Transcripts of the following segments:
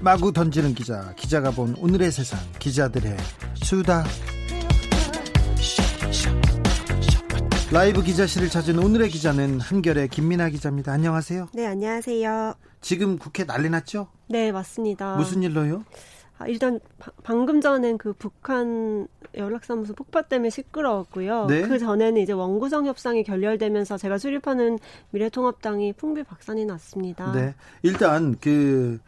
마구 던지는 기자, 기자가 본 오늘의 세상, 기자들의 수다. 라이브 기자실을 찾은 오늘의 기자는 한결의 김민아 기자입니다. 안녕하세요. 네, 안녕하세요. 지금 국회 난리 났죠? 네, 맞습니다. 무슨 일로요? 아, 일단 바, 방금 전엔 그 북한 연락사무소 폭파 때문에 시끄러웠고요. 네? 그 전에는 이제 원구성 협상이 결렬되면서 제가 수립하는 미래통합당이 풍비 박산이 났습니다. 네, 일단 그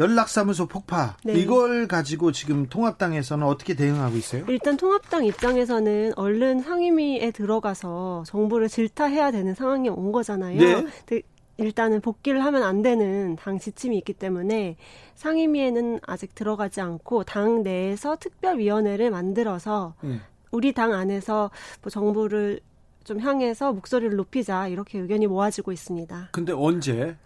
연락사무소 폭파 네. 이걸 가지고 지금 통합당에서는 어떻게 대응하고 있어요? 일단 통합당 입장에서는 얼른 상임위에 들어가서 정부를 질타해야 되는 상황이 온 거잖아요. 네. 일단은 복귀를 하면 안 되는 당 지침이 있기 때문에 상임위에는 아직 들어가지 않고 당 내에서 특별위원회를 만들어서 음. 우리 당 안에서 뭐 정부를 좀 향해서 목소리를 높이자 이렇게 의견이 모아지고 있습니다. 근데 언제?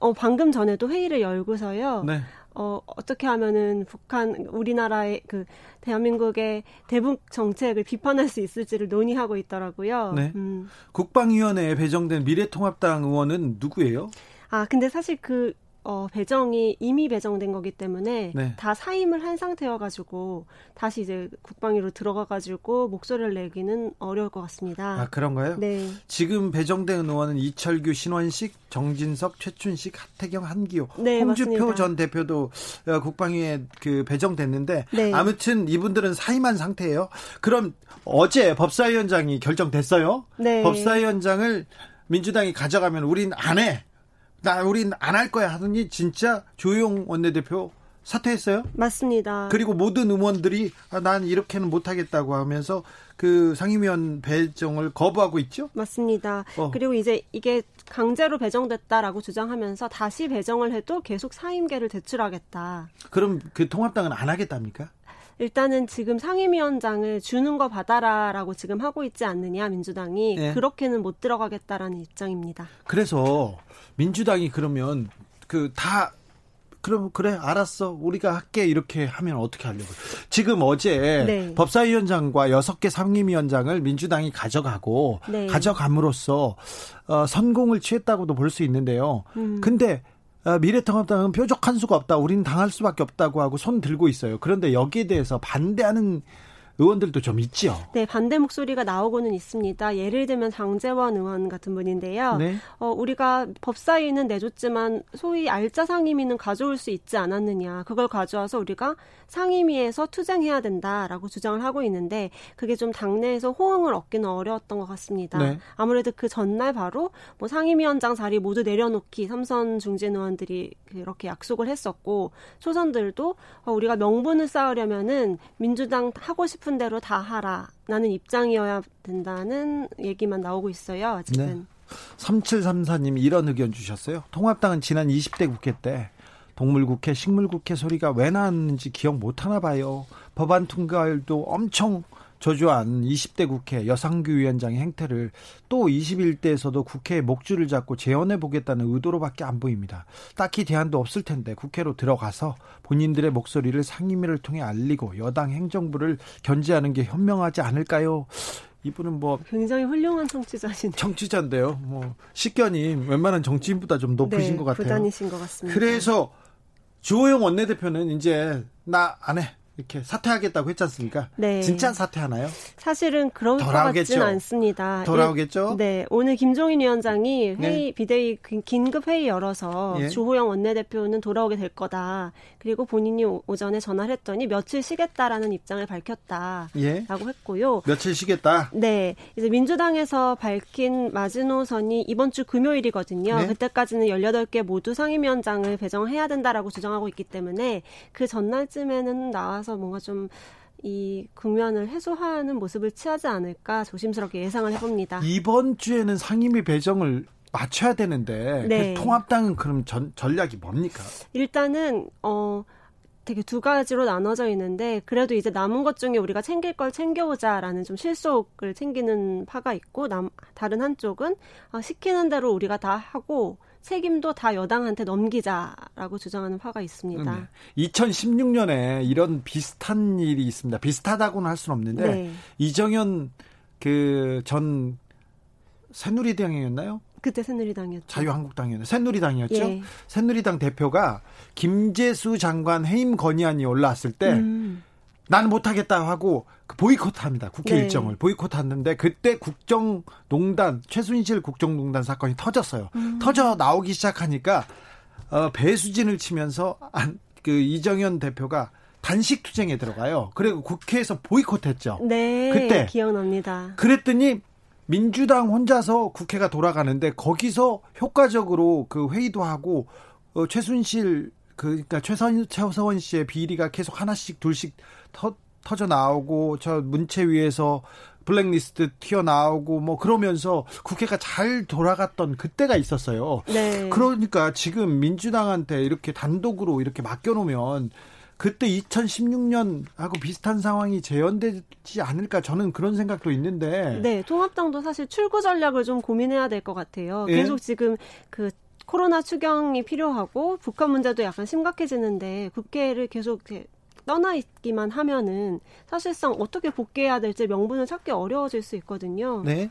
어 방금 전에도 회의를 열고서요. 네. 어, 어떻게 하면은 북한, 우리나라의 그, 대한민국의 대북 정책을 비판할 수 있을지를 논의하고 있더라고요. 네. 음. 국방위원회에 배정된 미래통합당 의원은 누구예요? 아, 근데 사실 그, 어, 배정이 이미 배정된 거기 때문에 네. 다 사임을 한 상태여가지고 다시 이제 국방위로 들어가가지고 목소리를 내기는 어려울 것 같습니다. 아 그런가요? 네. 지금 배정된 의원은 이철규, 신원식, 정진석, 최춘식, 하태경, 한기호, 네, 홍주표 맞습니다. 전 대표도 어, 국방위에 그 배정됐는데 네. 아무튼 이분들은 사임한 상태예요. 그럼 어제 법사위원장이 결정됐어요. 네. 법사위원장을 민주당이 가져가면 우린 안 해. 나 우린 안 할 거야 하더니 진짜 조용 원내대표 사퇴했어요? 맞습니다. 그리고 모든 의원들이 아, 난 이렇게는 못하겠다고 하면서 그 상임위원 배정을 거부하고 있죠? 맞습니다. 어. 그리고 이제 이게 강제로 배정됐다라고 주장하면서 다시 배정을 해도 계속 사임계를 제출하겠다. 그럼 그 통합당은 안 하겠답니까? 일단은 지금 상임위원장을 주는 거 받아라라고 지금 하고 있지 않느냐 민주당이 네. 그렇게는 못 들어가겠다라는 입장입니다. 그래서 민주당이 그러면 그 다 그럼 그래 알았어 우리가 할게 이렇게 하면 어떻게 하려고 지금 어제 네. 법사위원장과 여섯 개 상임위원장을 민주당이 가져가고 네. 가져감으로써 어, 선공을 취했다고도 볼 수 있는데요. 음. 근데 어, 미래통합당은 뾰족한 수가 없다. 우리는 당할 수밖에 없다고 하고 손 들고 있어요. 그런데 여기에 대해서 반대하는 의원들도 좀 있죠. 네, 반대 목소리가 나오고는 있습니다. 예를 들면 장재원 의원 같은 분인데요. 네. 어, 우리가 법사위는 내줬지만 소위 알짜 상임위는 가져올 수 있지 않았느냐. 그걸 가져와서 우리가 상임위에서 투쟁해야 된다라고 주장을 하고 있는데 그게 좀 당내에서 호응을 얻기는 어려웠던 것 같습니다. 네. 아무래도 그 전날 바로 뭐 상임위원장 자리 모두 내려놓기 삼선 중진 의원들이 그렇게 약속을 했었고 초선들도 어, 우리가 명분을 쌓으려면은 민주당 하고 싶은 싶은 대로 다 하라. 나는 입장이어야 된다는 얘기만 나오고 있어요. 아직은. 네. 3734님 이런 의견 주셨어요. 통합당은 지난 20대 국회 때 동물국회, 식물국회 소리가 왜 나왔는지 기억 못 하나 봐요. 법안 통과율도 엄청 저조한 20대 국회 여상규 위원장의 행태를 또 21대에서도 국회에 목줄을 잡고 재현해 보겠다는 의도로밖에 안 보입니다. 딱히 대안도 없을 텐데 국회로 들어가서 본인들의 목소리를 상임위를 통해 알리고 여당 행정부를 견제하는 게 현명하지 않을까요? 이분은 뭐 굉장히 훌륭한 정치자신 정치자인데요. 뭐 식견이 웬만한 정치인보다 좀 높으신 네, 것 같아요. 부단이신 것 같습니다. 그래서 주호영 원내대표는 이제 나 안 해. 이렇게 사퇴하겠다고 했지 않습니까? 네. 진짜 사퇴하나요? 사실은 그럴 것 같지는 않습니다. 돌아오겠죠? 네. 오늘 김종인 위원장이 회의, 네. 비대위 긴급 회의 열어서 예. 주호영 원내대표는 돌아오게 될 거다. 그리고 본인이 오전에 전화를 했더니 며칠 쉬겠다라는 입장을 밝혔다라고 예. 했고요. 며칠 쉬겠다? 네. 이제 민주당에서 밝힌 마지노선이 이번 주 금요일이거든요. 네. 그때까지는 18개 모두 상임위원장을 배정해야 된다라고 주장하고 있기 때문에 그 전날쯤에는 나와서 나서 뭔가 좀 이 국면을 해소하는 모습을 취하지 않을까 조심스럽게 예상을 해봅니다. 이번 주에는 상임위 배정을 맞춰야 되는데 그 네. 그 통합당은 그럼 전, 전략이 뭡니까? 일단은 어 되게 두 가지로 나눠져 있는데 그래도 이제 남은 것 중에 우리가 챙길 걸 챙겨오자라는 좀 실속을 챙기는 파가 있고 남, 다른 한쪽은 어, 시키는 대로 우리가 다 하고 책임도 다 여당한테 넘기자라고 주장하는 파가 있습니다. 네. 2016년에 이런 비슷한 일이 있습니다. 비슷하다고는 할 수는 없는데 네. 이정현 그 전 새누리당이었나요? 그때 새누리당이었죠. 자유한국당이었나요? 새누리당이었죠. 예. 새누리당 대표가 김재수 장관 해임 건의안이 올라왔을 때 음. 나는 못하겠다 하고 그 보이콧합니다. 국회 네. 일정을 보이콧했는데 그때 국정농단 최순실 국정농단 사건이 터졌어요. 음. 터져 나오기 시작하니까 어, 배수진을 치면서 안, 그 이정현 대표가 단식 투쟁에 들어가요. 그리고 국회에서 보이콧했죠. 네, 그때 기억납니다. 그랬더니 민주당 혼자서 국회가 돌아가는데 거기서 효과적으로 그 회의도 하고 어, 최순실 그, 그러니까 최선 최서원 씨의 비리가 계속 하나씩 둘씩 터, 터져 나오고 저 문체 위에서 블랙리스트 튀어나오고 뭐 그러면서 국회가 잘 돌아갔던 그때가 있었어요. 네. 그러니까 지금 민주당한테 이렇게 단독으로 이렇게 맡겨놓으면 그때 2016년하고 비슷한 상황이 재현되지 않을까 저는 그런 생각도 있는데. 네, 통합당도 사실 출구 전략을 좀 고민해야 될 것 같아요. 예? 계속 지금 그 코로나 추경이 필요하고 북한 문제도 약간 심각해지는데 국회를 계속 떠나 있기만 하면은 사실상 어떻게 복귀해야 될지 명분을 찾기 어려워질 수 있거든요. 네.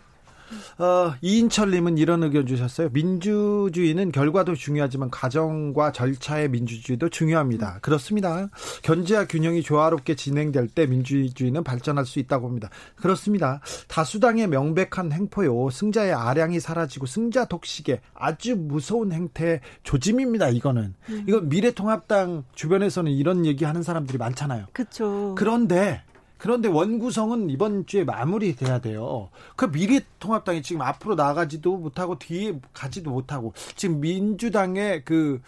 어, 이인철님은 이런 의견 주셨어요. 민주주의는 결과도 중요하지만 과정과 절차의 민주주의도 중요합니다. 그렇습니다. 견제와 균형이 조화롭게 진행될 때 민주주의는 발전할 수 있다고 봅니다. 그렇습니다. 다수당의 명백한 행포요. 승자의 아량이 사라지고 승자 독식의 아주 무서운 행태 조짐입니다. 이거는. 음. 이건 미래통합당 주변에서는 이런 얘기하는 사람들이 많잖아요. 그렇죠. 그런데 그런데 원구성은 이번 주에 마무리돼야 돼요. 그 미래통합당이 지금 앞으로 나가지도 못하고 뒤에 가지도 못하고 지금 민주당의 그,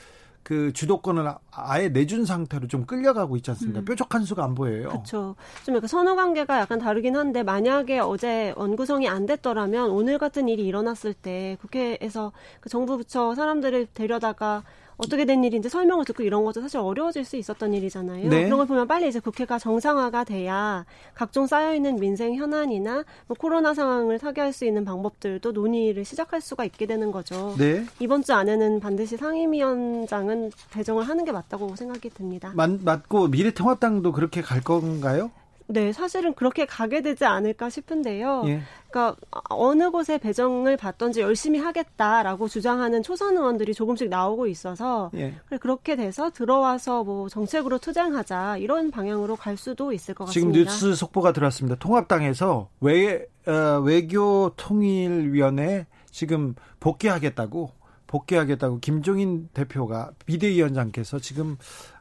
그 주도권을 아예 내준 상태로 좀 끌려가고 있지 않습니까? 음. 뾰족한 수가 안 보여요. 그렇죠. 좀 약간 선호 관계가 약간 다르긴 한데 만약에 어제 원구성이 안 됐더라면 오늘 같은 일이 일어났을 때 국회에서 그 정부 부처 사람들을 데려다가 어떻게 된 일인지 설명을 듣고 이런 것도 사실 어려워질 수 있었던 일이잖아요. 네. 그런 걸 보면 빨리 이제 국회가 정상화가 돼야 각종 쌓여있는 민생 현안이나 뭐 코로나 상황을 타개할 수 있는 방법들도 논의를 시작할 수가 있게 되는 거죠. 네. 이번 주 안에는 반드시 상임위원장은 배정을 하는 게 맞다고 생각이 듭니다. 맞, 맞고 미래통합당도 그렇게 갈 건가요? 네, 사실은 그렇게 가게 되지 않을까 싶은데요. 예. 그러니까 어느 곳에 배정을 받던지 열심히 하겠다라고 주장하는 초선 의원들이 조금씩 나오고 있어서 예. 그렇게 돼서 들어와서 뭐 정책으로 투쟁하자 이런 방향으로 갈 수도 있을 것 같습니다. 지금 뉴스 속보가 들어왔습니다. 통합당에서 외 어, 외교 통일위원회 지금 복귀하겠다고 복귀하겠다고 김종인 대표가 비대위원장께서 지금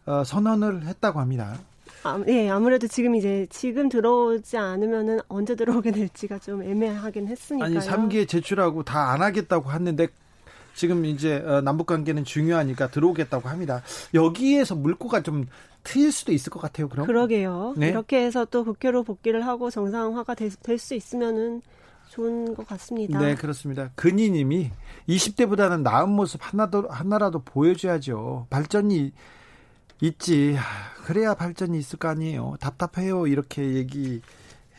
어, 선언을 했다고 합니다. 아, 예, 아무래도 지금 이제 지금 들어오지 않으면은 언제 들어오게 될지가 좀 애매하긴 했으니까요. 아니 3기에 제출하고 다 안 하겠다고 했는데 지금 이제 어, 남북 관계는 중요하니까 들어오겠다고 합니다. 여기에서 물꼬가 좀 트일 수도 있을 것 같아요. 그럼 그러게요. 네? 이렇게 해서 또 국회로 복귀를 하고 정상화가 될 수 있으면은 좋은 것 같습니다. 네, 그렇습니다. 근희님이 20대보다는 나은 모습 하나도 하나라도 보여줘야죠. 발전이 있지. 그래야 발전이 있을 거 아니에요. 답답해요. 이렇게 얘기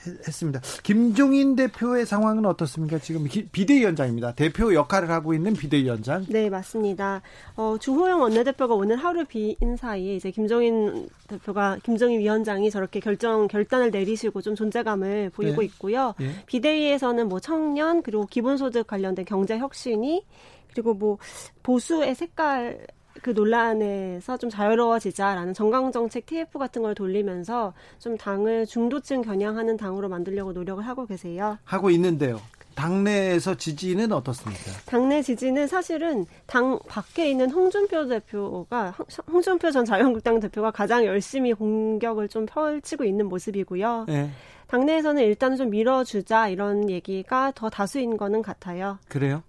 했습니다. 김종인 대표의 상황은 어떻습니까? 지금 비대위원장입니다. 대표 역할을 하고 있는 비대위원장. 네, 맞습니다. 어, 주호영 원내대표가 오늘 하루 비인 사이에 이제 김종인 대표가 김종인 위원장이 저렇게 결정 결단을 내리시고 좀 존재감을 보이고 네. 있고요. 네. 비대위에서는 뭐 청년 그리고 기본소득 관련된 경제 혁신이 그리고 뭐 보수의 색깔 그 논란에서 좀 자유로워지자라는 정강정책 TF 같은 걸 돌리면서 좀 당을 중도층 겨냥하는 당으로 만들려고 노력을 하고 계세요. 하고 있는데요. 당내에서 지지는 어떻습니까? 당내 지지는 사실은 당 밖에 있는 홍준표 대표가 홍준표 전 자유한국당 대표가 가장 열심히 공격을 좀 펼치고 있는 모습이고요. 네. 당내에서는 일단은 좀 밀어주자 이런 얘기가 더 다수인 거는 같아요. 그래요?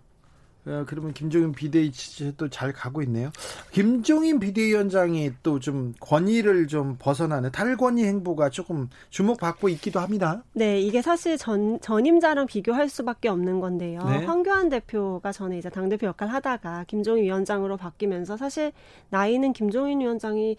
어, 그러면 김종인 비대위 도잘 가고 있네요. 김종인 비대위원장이 또 좀 권위를 좀 벗어나는 탈권위 행보가 조금 주목받고 있기도 합니다. 네, 이게 사실 전 전임자랑 비교할 수밖에 없는 건데요. 네. 황교안 대표가 전에 이제 당 대표 역할 하다가 김종인 위원장으로 바뀌면서 사실 나이는 김종인 위원장이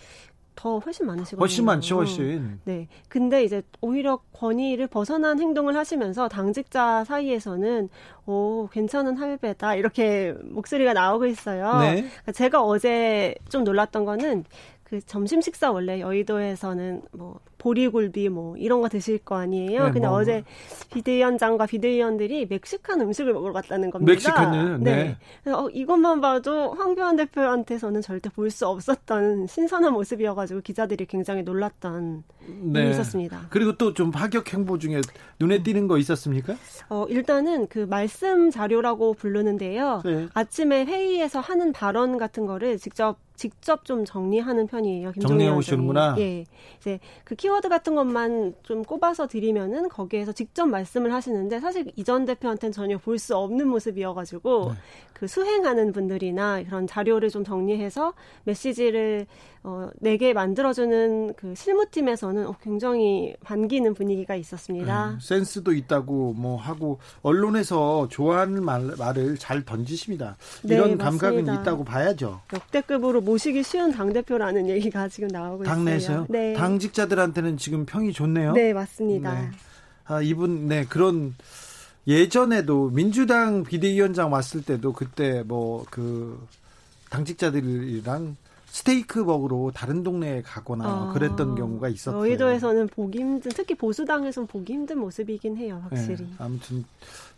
더 훨씬 많으시거든요. 훨씬 많죠, 훨씬. 네. 근데 이제 오히려 권위를 벗어난 행동을 하시면서 당직자 사이에서는 오, 괜찮은 할배다. 이렇게 목소리가 나오고 있어요. 네. 그러니까 제가 어제 좀 놀랐던 거는 그 점심 식사 원래 여의도에서는 뭐 보리굴비 뭐 이런 거 드실 거 아니에요. 네, 근데 뭐. 어제 비대위원장과 비대위원들이 멕시칸 음식을 먹으러 갔다는 겁니다. 멕시칸은 네. 네. 그래서 어, 이것만 봐도 황교안 대표한테서는 절대 볼 수 없었던 신선한 모습이어가지고 기자들이 굉장히 놀랐던 네. 일이 있었습니다. 그리고 또 좀 파격 행보 중에 눈에 띄는 거 있었습니까? 어 일단은 그 말씀 자료라고 부르는데요. 네. 아침에 회의에서 하는 발언 같은 거를 직접 직접 좀 정리하는 편이에요. 정리해 오시는구나. 예. 이제 그 키워드 같은 것만 좀 꼽아서 드리면은 거기에서 직접 말씀을 하시는데 사실 이전 대표한테는 전혀 볼 수 없는 모습이어가지고 네. 그 수행하는 분들이나 그런 자료를 좀 정리해서 메시지를 어, 내게 만들어주는 그 실무팀에서는 어, 굉장히 반기는 분위기가 있었습니다. 네, 센스도 있다고 뭐 하고 언론에서 좋아하는 말, 말을 잘 던지십니다. 네, 이런 감각은 있다고 봐야죠. 역대급으로 모시기 쉬운 당 대표라는 얘기가 지금 나오고 당내에서요? 있어요. 네. 당직자들한테는 지금 평이 좋네요. 네, 맞습니다. 네. 아, 이분 네 그런 예전에도 민주당 비대위원장 왔을 때도 그때 뭐 그 당직자들이랑 스테이크 먹으러 다른 동네에 가거나 아, 그랬던 경우가 있었어요. 여의도에서는 보기 힘든, 특히 보수당에서는 보기 힘든 모습이긴 해요, 확실히. 네, 아무튼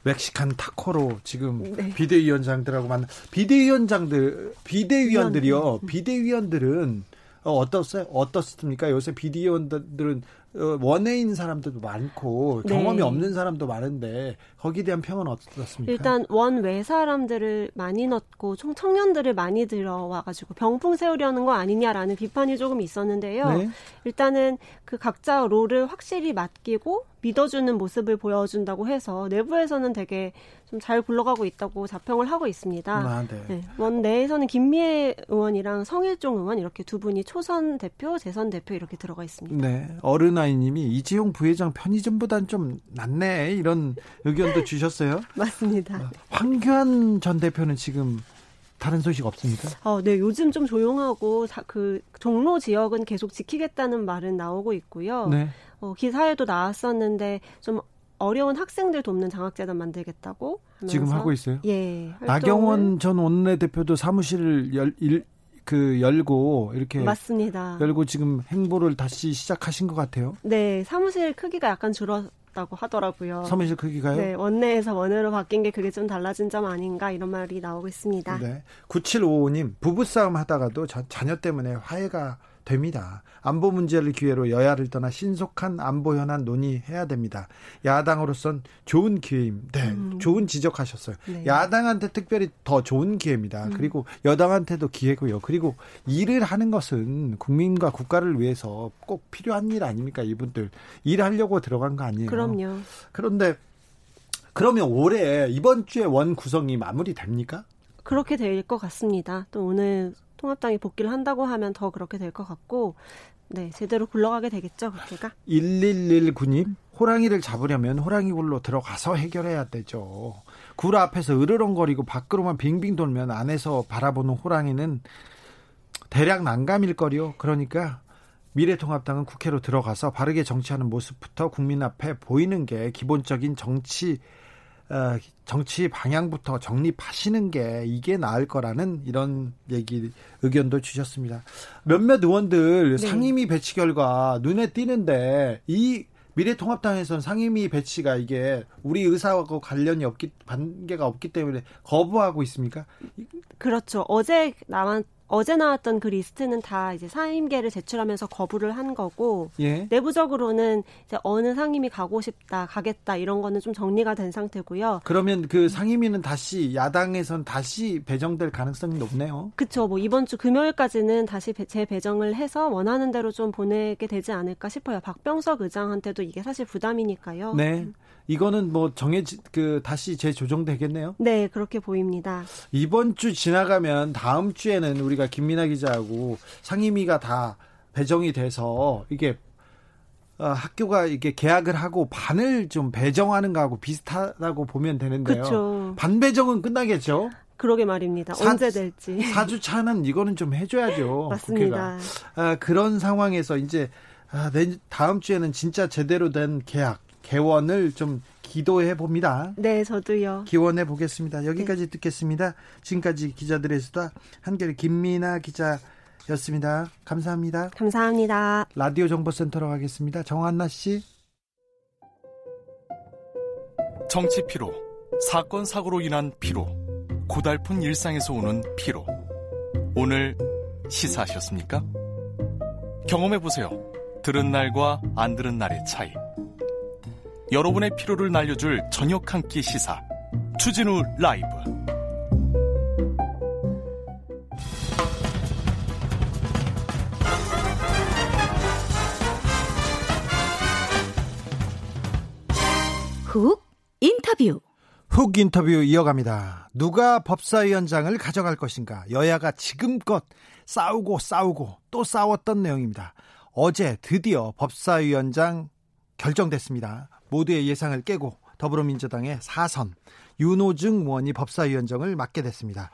멕시칸 타코로 지금 네. 비대위원장들하고 만 비대위원장들 비대위원들이요. 비대위원들은 어, 어떻어요? 어떻습니까? 요새 비대위원들은 어, 원해인 사람들도 많고 네. 경험이 없는 사람도 많은데 거기에 대한 평은 어떻습니까? 일단 원외 사람들을 많이 넣고 총 청년들을 많이 들어와가지고 병풍 세우려는 거 아니냐라는 비판이 조금 있었는데요. 네. 일단은 그 각자 롤을 확실히 맡기고 믿어주는 모습을 보여준다고 해서 내부에서는 되게 좀 잘 굴러가고 있다고 자평을 하고 있습니다. 아, 네. 네. 원 내에서는 김미애 의원이랑 성일종 의원 이렇게 두 분이 초선 대표, 재선 대표 이렇게 들어가 있습니다. 네. 어른아이님이 이지용 부회장 편의점보단 좀 낫네 이런 의견도 주셨어요. 맞습니다. 어, 황교안 전 대표는 지금 다른 소식 없습니까? 어, 네, 요즘 좀 조용하고 그 종로 지역은 계속 지키겠다는 말은 나오고 있고요. 네. 어, 기사에도 나왔었는데 좀 어려운 학생들 돕는 장학재단 만들겠다고 하면서 지금 하고 있어요. 예. 나경원 전 원내대표도 사무실을 열, 일, 그 열고 이렇게 맞습니다. 열고 지금 행보를 다시 시작하신 것 같아요. 네, 사무실 크기가 약간 줄 었다고 하더라고요. 사무실 크기가요? 네, 원내에서 원으로 바뀐 게 그게 좀 달라진 점 아닌가 이런 말이 나오고 있습니다. 네. 9755님 부부싸움 하다가도 자, 자녀 때문에 화해가 됩니다. 안보 문제를 기회로 여야를 떠나 신속한 안보 현안 논의해야 됩니다. 야당으로선 좋은 기회입니다. 네, 음. 좋은 지적하셨어요. 네. 야당한테 특별히 더 좋은 기회입니다. 음. 그리고 여당한테도 기회고요. 그리고 일을 하는 것은 국민과 국가를 위해서 꼭 필요한 일 아닙니까? 이분들 일하려고 들어간 거 아니에요. 그럼요. 그런데 그러면 올해 이번 주에 원 구성이 마무리됩니까? 그렇게 될 것 같습니다. 또 오늘 통합당이 복귀를 한다고 하면 더 그렇게 될 것 같고 네, 제대로 굴러가게 되겠죠, 국회가. 1119님, 호랑이를 잡으려면 호랑이 굴로 들어가서 해결해야 되죠. 굴 앞에서 으르렁거리고 밖으로만 빙빙 돌면 안에서 바라보는 호랑이는 대략 난감일 거리요. 그러니까 미래통합당은 국회로 들어가서 바르게 정치하는 모습부터 국민 앞에 보이는 게 기본적인 정치 어, 정치 방향부터 정립하시는 게 이게 나을 거라는 이런 얘기 의견도 주셨습니다. 몇몇 의원들 네. 상임위 배치 결과 눈에 띄는데 이 미래통합당에서는 상임위 배치가 이게 우리 의사하고 관련이 없기 관계가 없기 때문에 거부하고 있습니까? 그렇죠. 어제 나왔 어제 나왔던 그 리스트는 다 이제 사임계를 제출하면서 거부를 한 거고 예. 내부적으로는 이제 어느 상임위 가고 싶다, 가겠다 이런 거는 좀 정리가 된 상태고요. 그러면 그 상임위는 다시 야당에선 다시 배정될 가능성이 높네요. 그렇죠. 뭐 이번 주 금요일까지는 다시 재배정을 해서 원하는 대로 좀 보내게 되지 않을까 싶어요. 박병석 의장한테도 이게 사실 부담이니까요. 네. 이거는 뭐 정해 그 다시 재조정되겠네요. 네, 그렇게 보입니다. 이번 주 지나가면 다음 주에는 우리가 김민아 기자하고 상임위가 다 배정이 돼서 이게 어, 학교가 이게 계약을 하고 반을 좀 배정하는 거하고 비슷하다고 보면 되는데요. 그쵸. 반 배정은 끝나겠죠. 그러게 말입니다. 사, 언제 될지. 4주차는 이거는 좀 해줘야죠. 맞습니다. 아, 그런 상황에서 이제 아, 다음 주에는 진짜 제대로 된 계약, 개원을 좀 기도해 봅니다. 네, 저도요. 기원해 보겠습니다. 여기까지 네. 듣겠습니다. 지금까지 기자들의 수다 한결 김민아 기자였습니다. 감사합니다. 감사합니다. 라디오 정보센터로 가겠습니다. 정한나 씨. 정치 피로, 사건 사고로 인한 피로, 고달픈 일상에서 오는 피로. 오늘 시사하셨습니까? 경험해 보세요. 들은 날과 안 들은 날의 차이. 여러분의 피로를 날려줄 저녁 한 끼 시사 추진우 라이브 훅 인터뷰 훅 인터뷰 이어갑니다. 누가 법사위원장을 가져갈 것인가? 여야가 지금껏 싸우고 싸우고 또 싸웠던 내용입니다. 어제 드디어 법사위원장 결정됐습니다. 모두의 예상을 깨고 더불어민주당의 사선 윤호중 의원이 법사위원장을 맡게 됐습니다.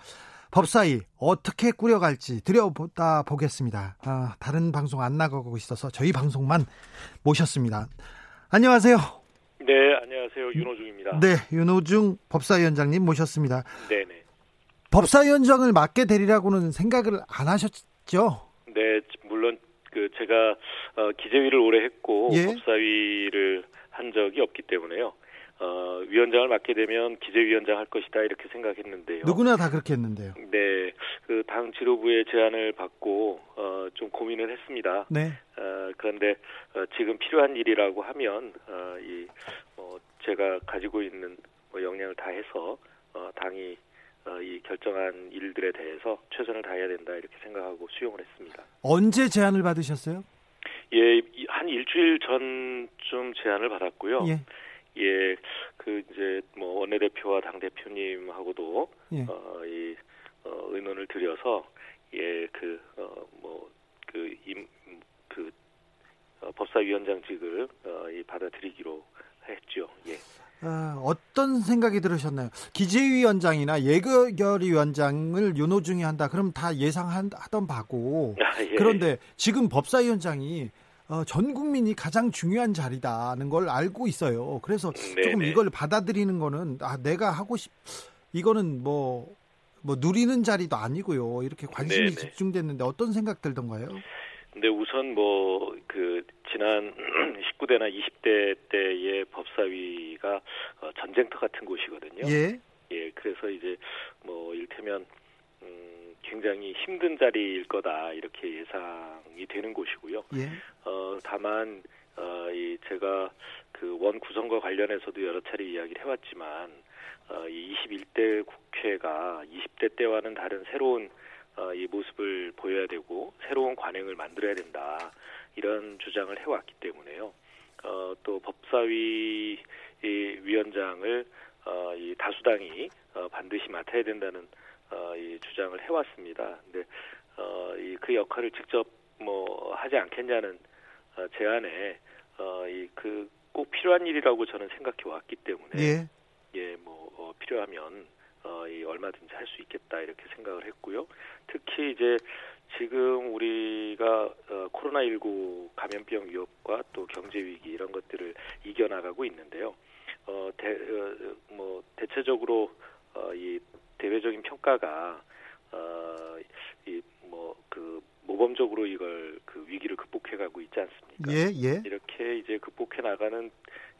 법사위 어떻게 꾸려갈지 들여보다 보겠습니다. 아, 다른 방송 안 나가고 있어서 저희 방송만 모셨습니다. 안녕하세요. 네, 안녕하세요. 윤호중입니다. 네, 윤호중 법사위원장님 모셨습니다. 네 네. 법사위원장을 맡게 되리라고는 생각을 안 하셨죠? 네, 물론 그 제가 어, 기재위를 오래 했고 예? 법사위를 한 적이 없기 때문에요. 어, 위원장을 맡게 되면 기재위원장 할 것이다 이렇게 생각했는데요. 누구나 다 그렇게 했는데요. 네, 그 당 지도부의 제안을 받고 어, 좀 고민을 했습니다. 네. 어, 그런데 어, 지금 필요한 일이라고 하면 어, 이 어, 제가 가지고 있는 뭐 역량을 다해서 어, 당이 어, 이 결정한 일들에 대해서 최선을 다해야 된다 이렇게 생각하고 수용을 했습니다. 언제 제안을 받으셨어요? 예, 한 일주일 전쯤 제안을 받았고요. 예. 예, 그 이제 뭐 원내대표와 당 대표님하고도 예. 어, 이 어, 의논을 드려서 예, 그 어, 뭐그임그 그, 어, 법사위원장직을 어, 이 받아들이기로 했죠. 예. 아, 어떤 생각이 들으셨나요? 기재위원장이나 예결위원장을 윤호중이 한다. 그럼 다 예상하던 바고. 아, 예. 그런데 지금 법사위원장이 어, 전 국민이 가장 중요한 자리다는 걸 알고 있어요. 그래서 네네. 조금 이걸 받아들이는 거는 아 내가 하고 싶 이거는 뭐뭐 뭐 누리는 자리도 아니고요. 이렇게 관심이 네네. 집중됐는데 어떤 생각 들던가요? 근데 우선 뭐 그 지난 19대나 20대 때의 법사위가 어, 전쟁터 같은 곳이거든요. 예. 예, 그래서 이제 뭐 일테면 음, 굉장히 힘든 자리일 거다 이렇게 예상이 되는 곳이고요. 예. 어, 다만 어, 이 제가 그 원 구성과 관련해서도 여러 차례 이야기를 해왔지만 어, 이 21대 국회가 20대 때와는 다른 새로운 어, 이 모습을 보여야 되고 새로운 관행을 만들어야 된다 이런 주장을 해왔기 때문에요. 어, 또 법사위 이 위원장을 어, 이 다수당이 어, 반드시 맡아야 된다는 어, 이 주장을 해왔습니다. 근데 어, 이 그 역할을 직접 뭐 하지 않겠냐는 어, 제안에 어, 이그 꼭 필요한 일이라고 저는 생각해 왔기 때문에 예, 예 뭐 어, 필요하면 어, 이 얼마든지 할 수 있겠다 이렇게 생각을 했고요. 특히 이제 지금 우리가 어, 코로나19 감염병 위협과 또 경제 위기 이런 것들을 이겨나가고 있는데요. 어, 대, 어, 뭐 대체적으로 어, 이 대외적인 평가가 어, 이뭐그 모범적으로 이걸 그 위기를 극복해가고 있지 않습니까? 예, 예. 이렇게 이제 극복해 나가는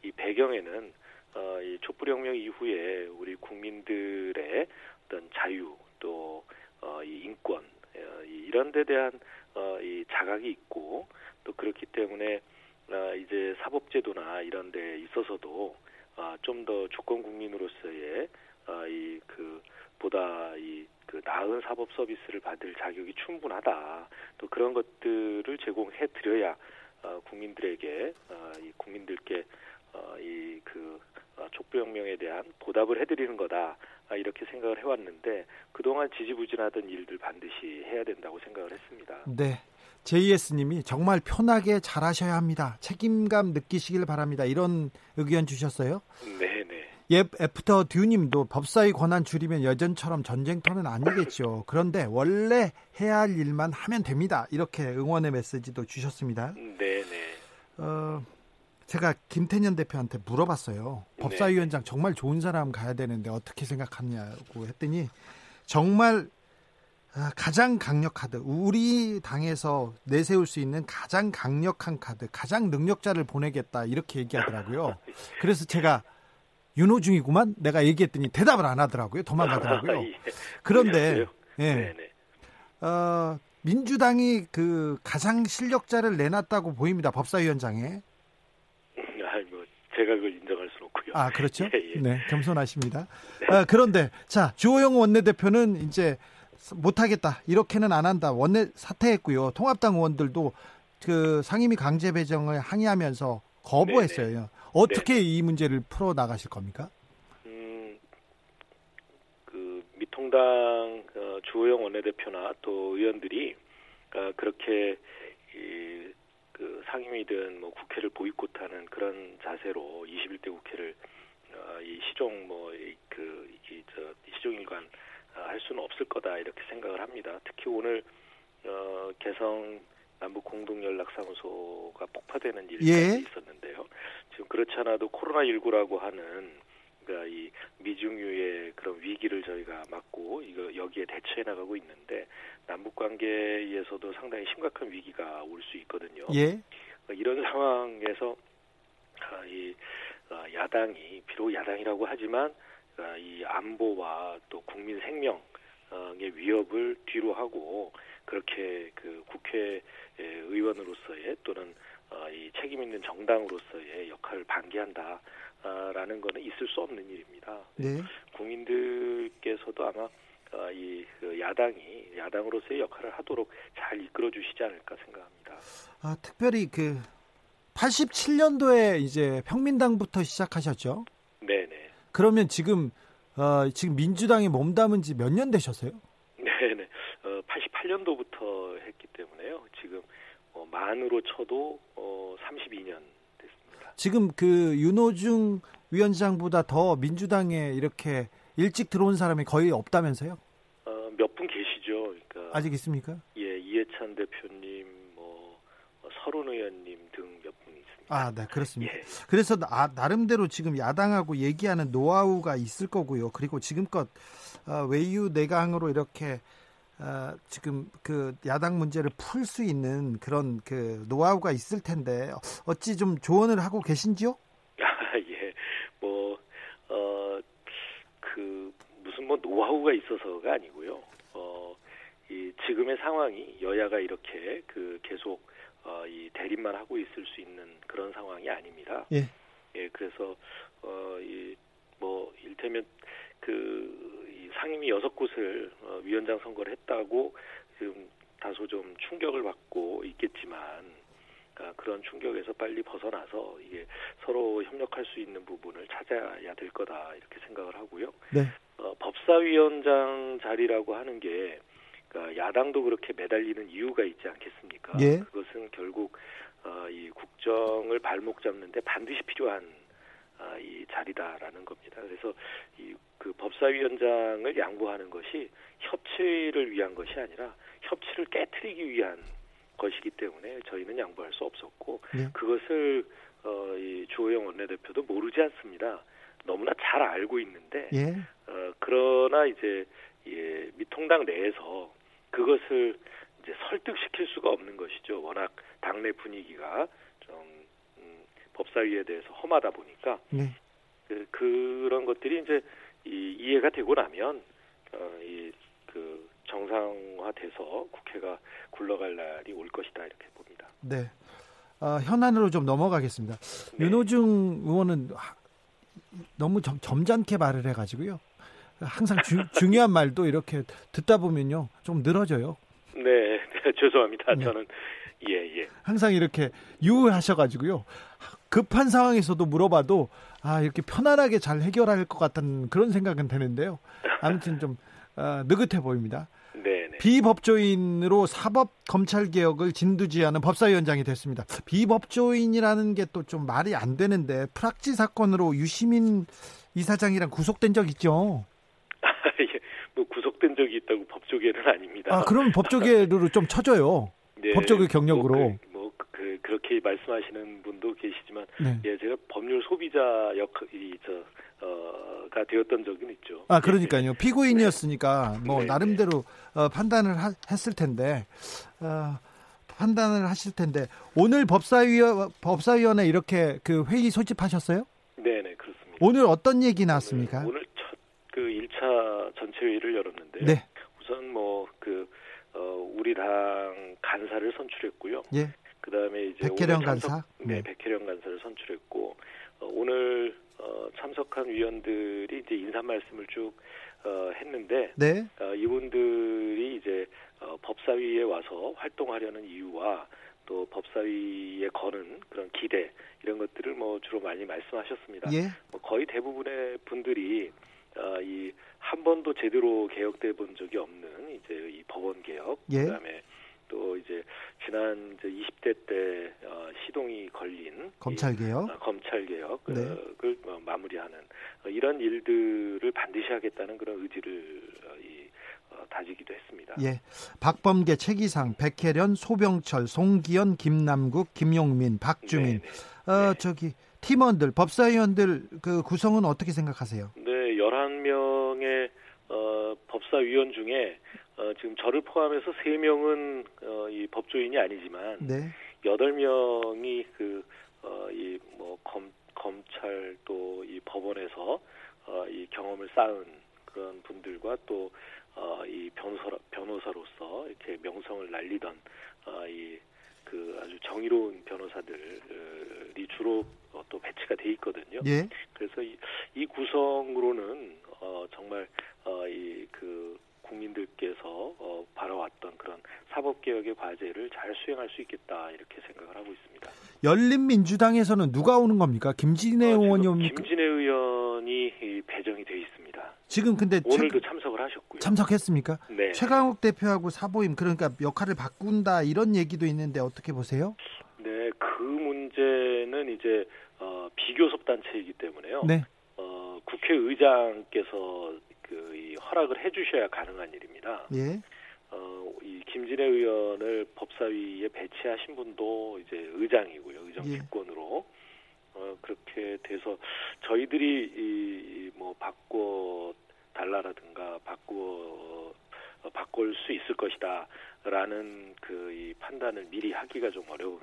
이 배경에는 어, 이 촛불혁명 이후에 우리 국민들의 어떤 자유 또 어, 이 인권 어, 이런 데 대한 어, 이 자각이 있고 또 그렇기 때문에 어, 이제 사법제도나 이런 데 있어서도 어, 좀 더 주권 국민으로서의 어, 이그 보다 이 그 나은 사법 서비스를 받을 자격이 충분하다. 또 그런 것들을 제공해 드려야 어, 국민들에게 어, 이 국민들께 어, 이그 어, 촛불혁명에 대한 보답을 해드리는 거다 아, 이렇게 생각을 해왔는데 그동안 지지부진하던 일들 반드시 해야 된다고 생각을 했습니다. 네. JS님이 정말 편하게 잘하셔야 합니다. 책임감 느끼시길 바랍니다. 이런 의견 주셨어요. 네, 네. 예, 애프터 듀님도 법사위 권한 줄이면 예전처럼 전쟁터는 아니겠죠. 그런데 원래 해야 할 일만 하면 됩니다. 이렇게 응원의 메시지도 주셨습니다. 네, 네. 어, 제가 김태년 대표한테 물어봤어요. 네. 법사위원장 정말 좋은 사람 가야 되는데 어떻게 생각하냐고 했더니 정말 아, 가장 강력 카드, 우리 당에서 내세울 수 있는 가장 강력한 카드, 가장 능력자를 보내겠다 이렇게 얘기하더라고요. 그래서 제가 윤호중이구만 내가 얘기했더니 대답을 안 하더라고요. 도망가더라고요. 예. 그런데 예. 어, 민주당이 그 가장 실력자를 내놨다고 보입니다. 법사위원장에. 제가 그걸 인정할 수는 없고요. 아 그렇죠. 예, 예. 네, 겸손하십니다. 네. 아, 그런데 자 주호영 원내대표는 이제 못하겠다 이렇게는 안 한다 원내 사퇴했고요. 통합당 의원들도 그 상임위 강제 배정을 항의하면서 거부했어요. 네네. 어떻게 네. 이 문제를 풀어 나가실 겁니까? 음, 그 미통당 어, 주호영 원내대표나 또 의원들이 어, 그렇게 이, 그 상임위든 뭐 국회를 보이콧하는 그런 자세로 21대 국회를 어, 이 시종 뭐그이저 시종일관 어, 할 수는 없을 거다 이렇게 생각을 합니다. 특히 오늘 어, 개성 남북 공동 연락 사무소가 폭파되는 일이 예. 있었는데요. 지금 그렇지 않아도 코로나 19라고 하는 그러니까 이 미중유의 그런 위기를 저희가 막고 이거 여기에 대처해 나가고 있는데 남북 관계에서도 상당히 심각한 위기가 올 수 있거든요. 예. 그러니까 이런 상황에서 아, 이 아, 야당이 비록 야당이라고 하지만 아, 이 안보와 또 국민 생명 의 위협을 뒤로 하고 그렇게 그 국회 의원으로서의 또는 어, 이 책임 있는 정당으로서의 역할을 반기한다라는 것은 있을 수 없는 일입니다. 네. 국민들께서도 아마 어, 이그 야당이 야당으로서의 역할을 하도록 잘 이끌어 주시지 않을까 생각합니다. 아, 특별히 그 87년도에 이제 평민당부터 시작하셨죠? 네, 네. 그러면 지금 어, 지금 민주당에 몸담은 지 몇 년 되셨어요? 네, 네. 어, 88년도부터 했기 때문에요. 지금 어, 만으로 쳐도 어, 32년 됐습니다. 지금 그 윤호중 위원장보다 더 민주당에 이렇게 일찍 들어온 사람이 거의 없다면서요? 어, 몇 분 계시죠. 그러니까 아직 있습니까? 예, 이해찬 대표님, 뭐 서른 의원님 등. 아, 네, 그렇습니다. 예. 그래서 나, 나름대로 지금 야당하고 얘기하는 노하우가 있을 거고요. 그리고 지금껏 어, 외유 내강으로 이렇게 어, 지금 그 야당 문제를 풀 수 있는 그런 그 노하우가 있을 텐데 어찌 좀 조언을 하고 계신지요? 아, 예, 뭐 어 그 무슨 뭐 노하우가 있어서가 아니고요. 어, 이 지금의 상황이 여야가 이렇게 그 계속 어, 이 대립만 하고 있을 수 있는 그런 상황이 아닙니다. 예. 예, 그래서 어, 이뭐 일테면 그 상임위 여섯 곳을 어, 위원장 선거를 했다고 지금 다소 좀 충격을 받고 있겠지만 아, 그런 충격에서 빨리 벗어나서 이게 서로 협력할 수 있는 부분을 찾아야 될 거다 이렇게 생각을 하고요. 네. 어, 법사위원장 자리라고 하는 게 그러니까 야당도 그렇게 매달리는 이유가 있지 않겠습니까? 예. 그것은 결국 어, 이 국정을 발목 잡는데 반드시 필요한 아, 이 자리다라는 겁니다. 그래서 이 그 법사위원장을 양보하는 것이 협치를 위한 것이 아니라 협치를 깨뜨리기 위한 것이기 때문에 저희는 양보할 수 없었고 네. 그것을 어, 이 주호영 원내대표도 모르지 않습니다. 너무나 잘 알고 있는데 예. 어, 그러나 이제 예, 미통당 내에서 그것을 이제 설득시킬 수가 없는 것이죠. 워낙 당내 분위기가 법사위에 대해서 험하다 보니까 네. 그, 그런 것들이 이제 이, 이해가 되고 나면 어, 이그 정상화돼서 국회가 굴러갈 날이 올 것이다 이렇게 봅니다. 네. 어, 현안으로 좀 넘어가겠습니다. 네. 윤호중 의원은 너무 점, 점잖게 말을 해가지고요. 항상 주, 중요한 말도 이렇게 듣다 보면요 좀 늘어져요. 네, 네 죄송합니다. 네. 저는 예 예. 항상 이렇게 유하셔가지고요. 급한 상황에서도 물어봐도 아 이렇게 편안하게 잘 해결할 것 같다는 그런 생각은 되는데요. 아무튼 좀 어, 느긋해 보입니다. 네네. 비법조인으로 사법 검찰 개혁을 진두지하는 법사위원장이 됐습니다. 비법조인이라는 게 또 좀 말이 안 되는데 프락지 사건으로 유시민 이사장이랑 구속된 적 있죠? 예, 뭐 구속된 적이 있다고 법조계는 아닙니다. 아, 그럼 법조계로 좀 쳐줘요. 네, 법조계 경력으로. 뭐, 그, 뭐 그, 그렇게 말씀하시는 분도 계시지만, 네. 예, 제가 법률 소비자 역이 저 어가 되었던 적은 있죠. 아, 그러니까요. 피고인이었으니까 뭐 네, 네. 나름대로 어, 판단을 하, 했을 텐데. 어, 판단을 하실 텐데 오늘 법사위원 법사위원회 이렇게 그 회의 소집하셨어요? 네, 네, 그렇습니다. 오늘 어떤 얘기 나왔습니까? 오늘, 오늘 그 1차 전체 회의를 열었는데 네. 우선 뭐그 어, 우리 당 간사를 선출했고요. 예. 그다음에 이제 백혜령 간사. 네, 네, 백혜령 간사를 선출했고 어, 오늘 어, 참석한 위원들이 이제 인사 말씀을 쭉 어, 했는데 네. 어, 이분들이 이제 어, 법사위에 와서 활동하려는 이유와 또 법사위에 거는 그런 기대 이런 것들을 뭐 주로 많이 말씀하셨습니다. 예. 뭐 거의 대부분의 분들이 어, 이한 번도 제대로 개혁돼 본 적이 없는 이제 이 법원 개혁 예. 그다음에 또 이제 지난 이제 20대 때 어, 시동이 걸린 검찰 개혁, 어, 검찰 개혁을 네. 어, 마무리하는 어, 이런 일들을 반드시 하겠다는 그런 의지를 어, 이, 어, 다지기도 했습니다. 예, 박범계, 최기상, 백혜련, 소병철, 송기현, 김남국, 김용민, 박주민, 네, 네. 어 네. 저기 팀원들, 법사위원들 그 구성은 어떻게 생각하세요? 네, 11명의 어, 법사위원 중에 어, 지금 저를 포함해서 3명은 어, 이 법조인이 아니지만 네. 8명이 그, 어, 이, 뭐, 검, 검찰 또 이 법원에서 어, 이 경험을 쌓은 그런 분들과 또, 어, 이 변호사, 변호사로서 이렇게 명성을 날리던, 어, 이, 그 아주 정의로운 변호사들이 주로 어, 또 배치가 돼 있거든요. 예. 그래서 이, 이 구성으로는 어, 정말 어, 이그 국민들께서 어, 바라왔던 그런 사법 개혁의 과제를 잘 수행할 수 있겠다 이렇게 생각을 하고 있습니다. 열린민주당에서는 누가 오는 겁니까? 김진애 어, 의원이 옵니까? 김진애 의원이 배정이 돼 있습니다. 지금 근데 오늘도 최, 참석을 하셨고요. 참석했습니까? 네. 최강욱 대표하고 사보임 그러니까 역할을 바꾼다 이런 얘기도 있는데 어떻게 보세요? 네, 그 문제는 이제 어, 비교섭 단체이기 때문에요. 네. 어, 국회의장께서 그 허락을 해주셔야 가능한 일입니다. 예. 어, 이 김진애 의원을 법사위에 배치하신 분도 이제 의장이고요. 의정 직권으로. 예. 어, 그렇게 돼서 저희들이 이 뭐 바꿔 달라라든가 바꾸어 어, 바꿀 수 있을 것이다라는 그 이 판단을 미리 하기가 좀 어려운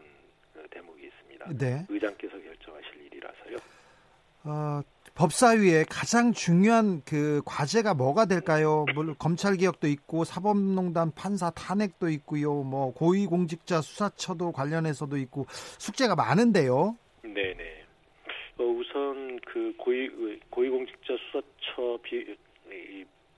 그 대목이 있습니다. 네. 의장께서 결정하실 일이라서요. 어, 법사위에 가장 중요한 그 과제가 뭐가 될까요? 물론 검찰 개혁도 있고 사법농단 판사 탄핵도 있고요. 뭐 고위공직자 수사처도 관련해서도 있고 숙제가 많은데요. 네 네. 어, 우선 그 고위 고위공직자 수사처 비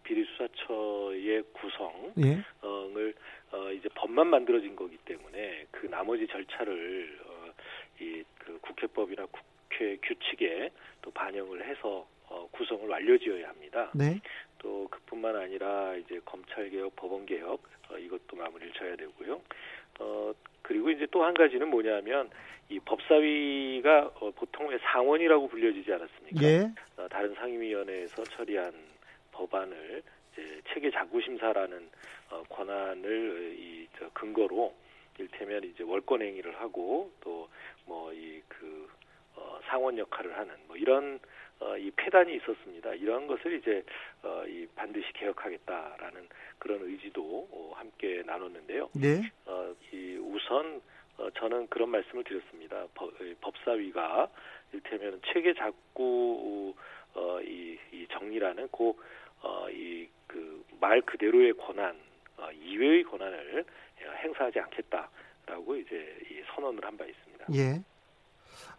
비리 수사처의 구성을 예. 어, 이제 법만 만들어진 거기 때문에 그 나머지 절차를 어, 이그 국회법이나 국 회 규칙에 또 반영을 해서 어, 구성을 완료지어야 합니다. 네. 또 그뿐만 아니라 이제 검찰 개혁, 법원 개혁 어, 이것도 마무리를 져야 되고요. 어 그리고 이제 또 한 가지는 뭐냐면 이 법사위가 어, 보통 왜 상원이라고 불려지지 않았습니까? 예. 어, 다른 상임위원회에서 처리한 법안을 이제 체계 자구 심사라는 어, 권한을 이 저 근거로 일테면 이제 월권 행위를 하고 또 뭐 이 그 어, 상원 역할을 하는 뭐 이런 어, 이 폐단이 있었습니다. 이런 것을 이제 어, 이 반드시 개혁하겠다라는 그런 의지도 어, 함께 나눴는데요. 네. 어, 이 우선 어, 저는 그런 말씀을 드렸습니다. 법, 법사위가 일테면 체계 작구 어, 이, 이 정리라는 그 어, 이 그 말 그대로의 권한 어, 이외의 권한을 행사하지 않겠다라고 이제 이 선언을 한 바 있습니다. 예.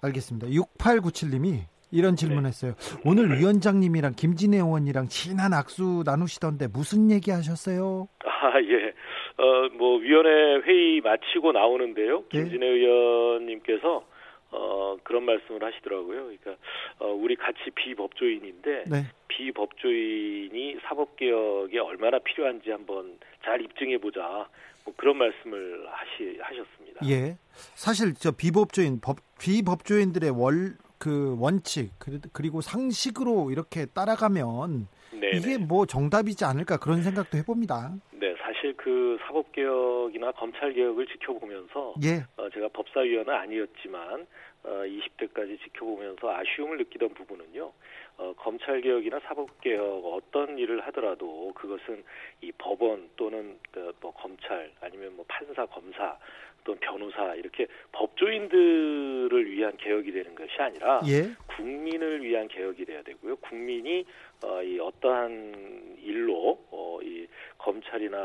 알겠습니다. 6897님이 이런 질문했어요. 네. 오늘 위원장님이랑 김진애 의원이랑 친한 악수 나누시던데 무슨 얘기 하셨어요? 아, 예. 어, 뭐, 위원회 회의 마치고 나오는데요. 예? 김진애 네? 의원님께서, 어, 그런 말씀을 하시더라고요. 그러니까 어, 우리 같이 비법조인인데 네. 비법조인이 사법 개혁에 얼마나 필요한지 한번 잘 입증해 보자. 뭐 그런 말씀을 하시 하셨습니다. 예. 사실 저 비법조인 법 비법조인들의 월 그 원칙 그리고 상식으로 이렇게 따라가면 네네. 이게 뭐 정답이지 않을까 그런 생각도 해봅니다. 네, 사실 그 사법개혁이나 검찰개혁을 지켜보면서 예. 어, 제가 법사위원은 아니었지만 어, 20대까지 지켜보면서 아쉬움을 느끼던 부분은요. 어, 검찰 개혁이나 사법 개혁 어떤 일을 하더라도 그것은 이 법원 또는 그 뭐 검찰 아니면 뭐 판사 검사 또는 변호사 이렇게 법조인들을 위한 개혁이 되는 것이 아니라 예. 국민을 위한 개혁이 돼야 되고요. 국민이 어, 이 어떠한 일로 어, 이 검찰이나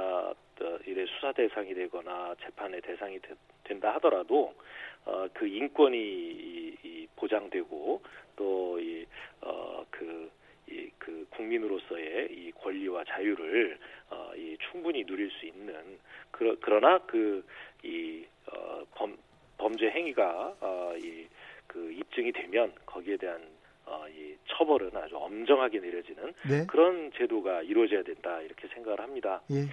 어, 이래 수사 대상이 되거나 재판의 대상이 되, 된다 하더라도 어, 그 인권이 이, 이 보장되고 또이 어, 그, 이, 그 국민으로서의 이 권리와 자유를 어, 이 충분히 누릴 수 있는 그러, 그러나 그이 어, 범, 범죄 행위가 어, 이, 그 입증이 되면 거기에 대한 어, 이 처벌은 아주 엄정하게 내려지는 네. 그런 제도가 이루어져야 된다 이렇게 생각을 합니다. 예.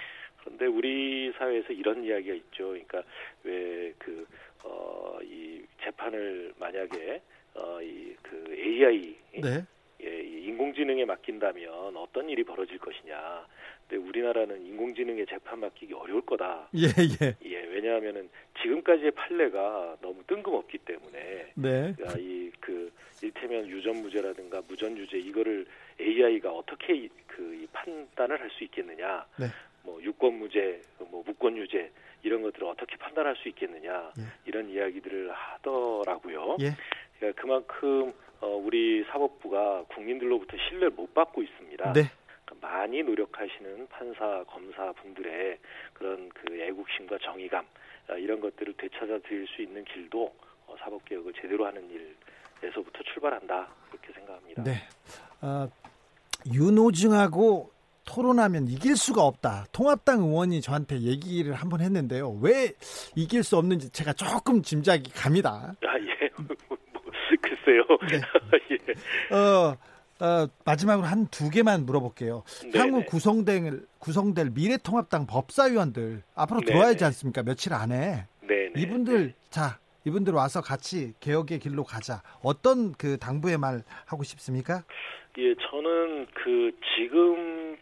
그런데 우리 사회에서 이런 이야기가 있죠. 그러니까 왜 그 어, 이 재판을 만약에 어, 이 그 AI 네. 예, 인공지능에 맡긴다면 어떤 일이 벌어질 것이냐. 근데 우리나라는 인공지능에 재판 맡기기 어려울 거다. 예, 예. 예, 왜냐하면은 지금까지의 판례가 너무 뜬금없기 때문에 네. 아, 이그 일테면 유전무죄라든가 무전유죄 이거를 AI가 어떻게 그 판단을 할 수 있겠느냐. 네. 뭐 유권 무죄, 뭐 무권 유죄 이런 것들을 어떻게 판단할 수 있겠느냐 예. 이런 이야기들을 하더라고요. 예. 그러니까 그만큼 어, 우리 사법부가 국민들로부터 신뢰를 못 받고 있습니다. 네. 그러니까 많이 노력하시는 판사, 검사 분들의 그런 그 애국심과 정의감 어, 이런 것들을 되찾아 드릴 수 있는 길도 어, 사법 개혁을 제대로 하는 일에서부터 출발한다 그렇게 생각합니다. 네. 어, 윤호증하고 토론하면 이길 수가 없다. 통합당 의원이 저한테 얘기를 한번 했는데요. 왜 이길 수 없는지 제가 조금 짐작이 갑니다. 아, 예. 글쎄요. 네. 예. 어, 어, 마지막으로 한 두 개만 물어볼게요. 네네. 향후 구성될, 구성될 미래통합당 법사위원들 앞으로 네네. 들어와야지 않습니까? 며칠 안에. 네네. 이분들, 네. 자, 이분들 와서 같이 개혁의 길로 가자. 어떤 그 당부의 말 하고 싶습니까? 예, 저는 그 지금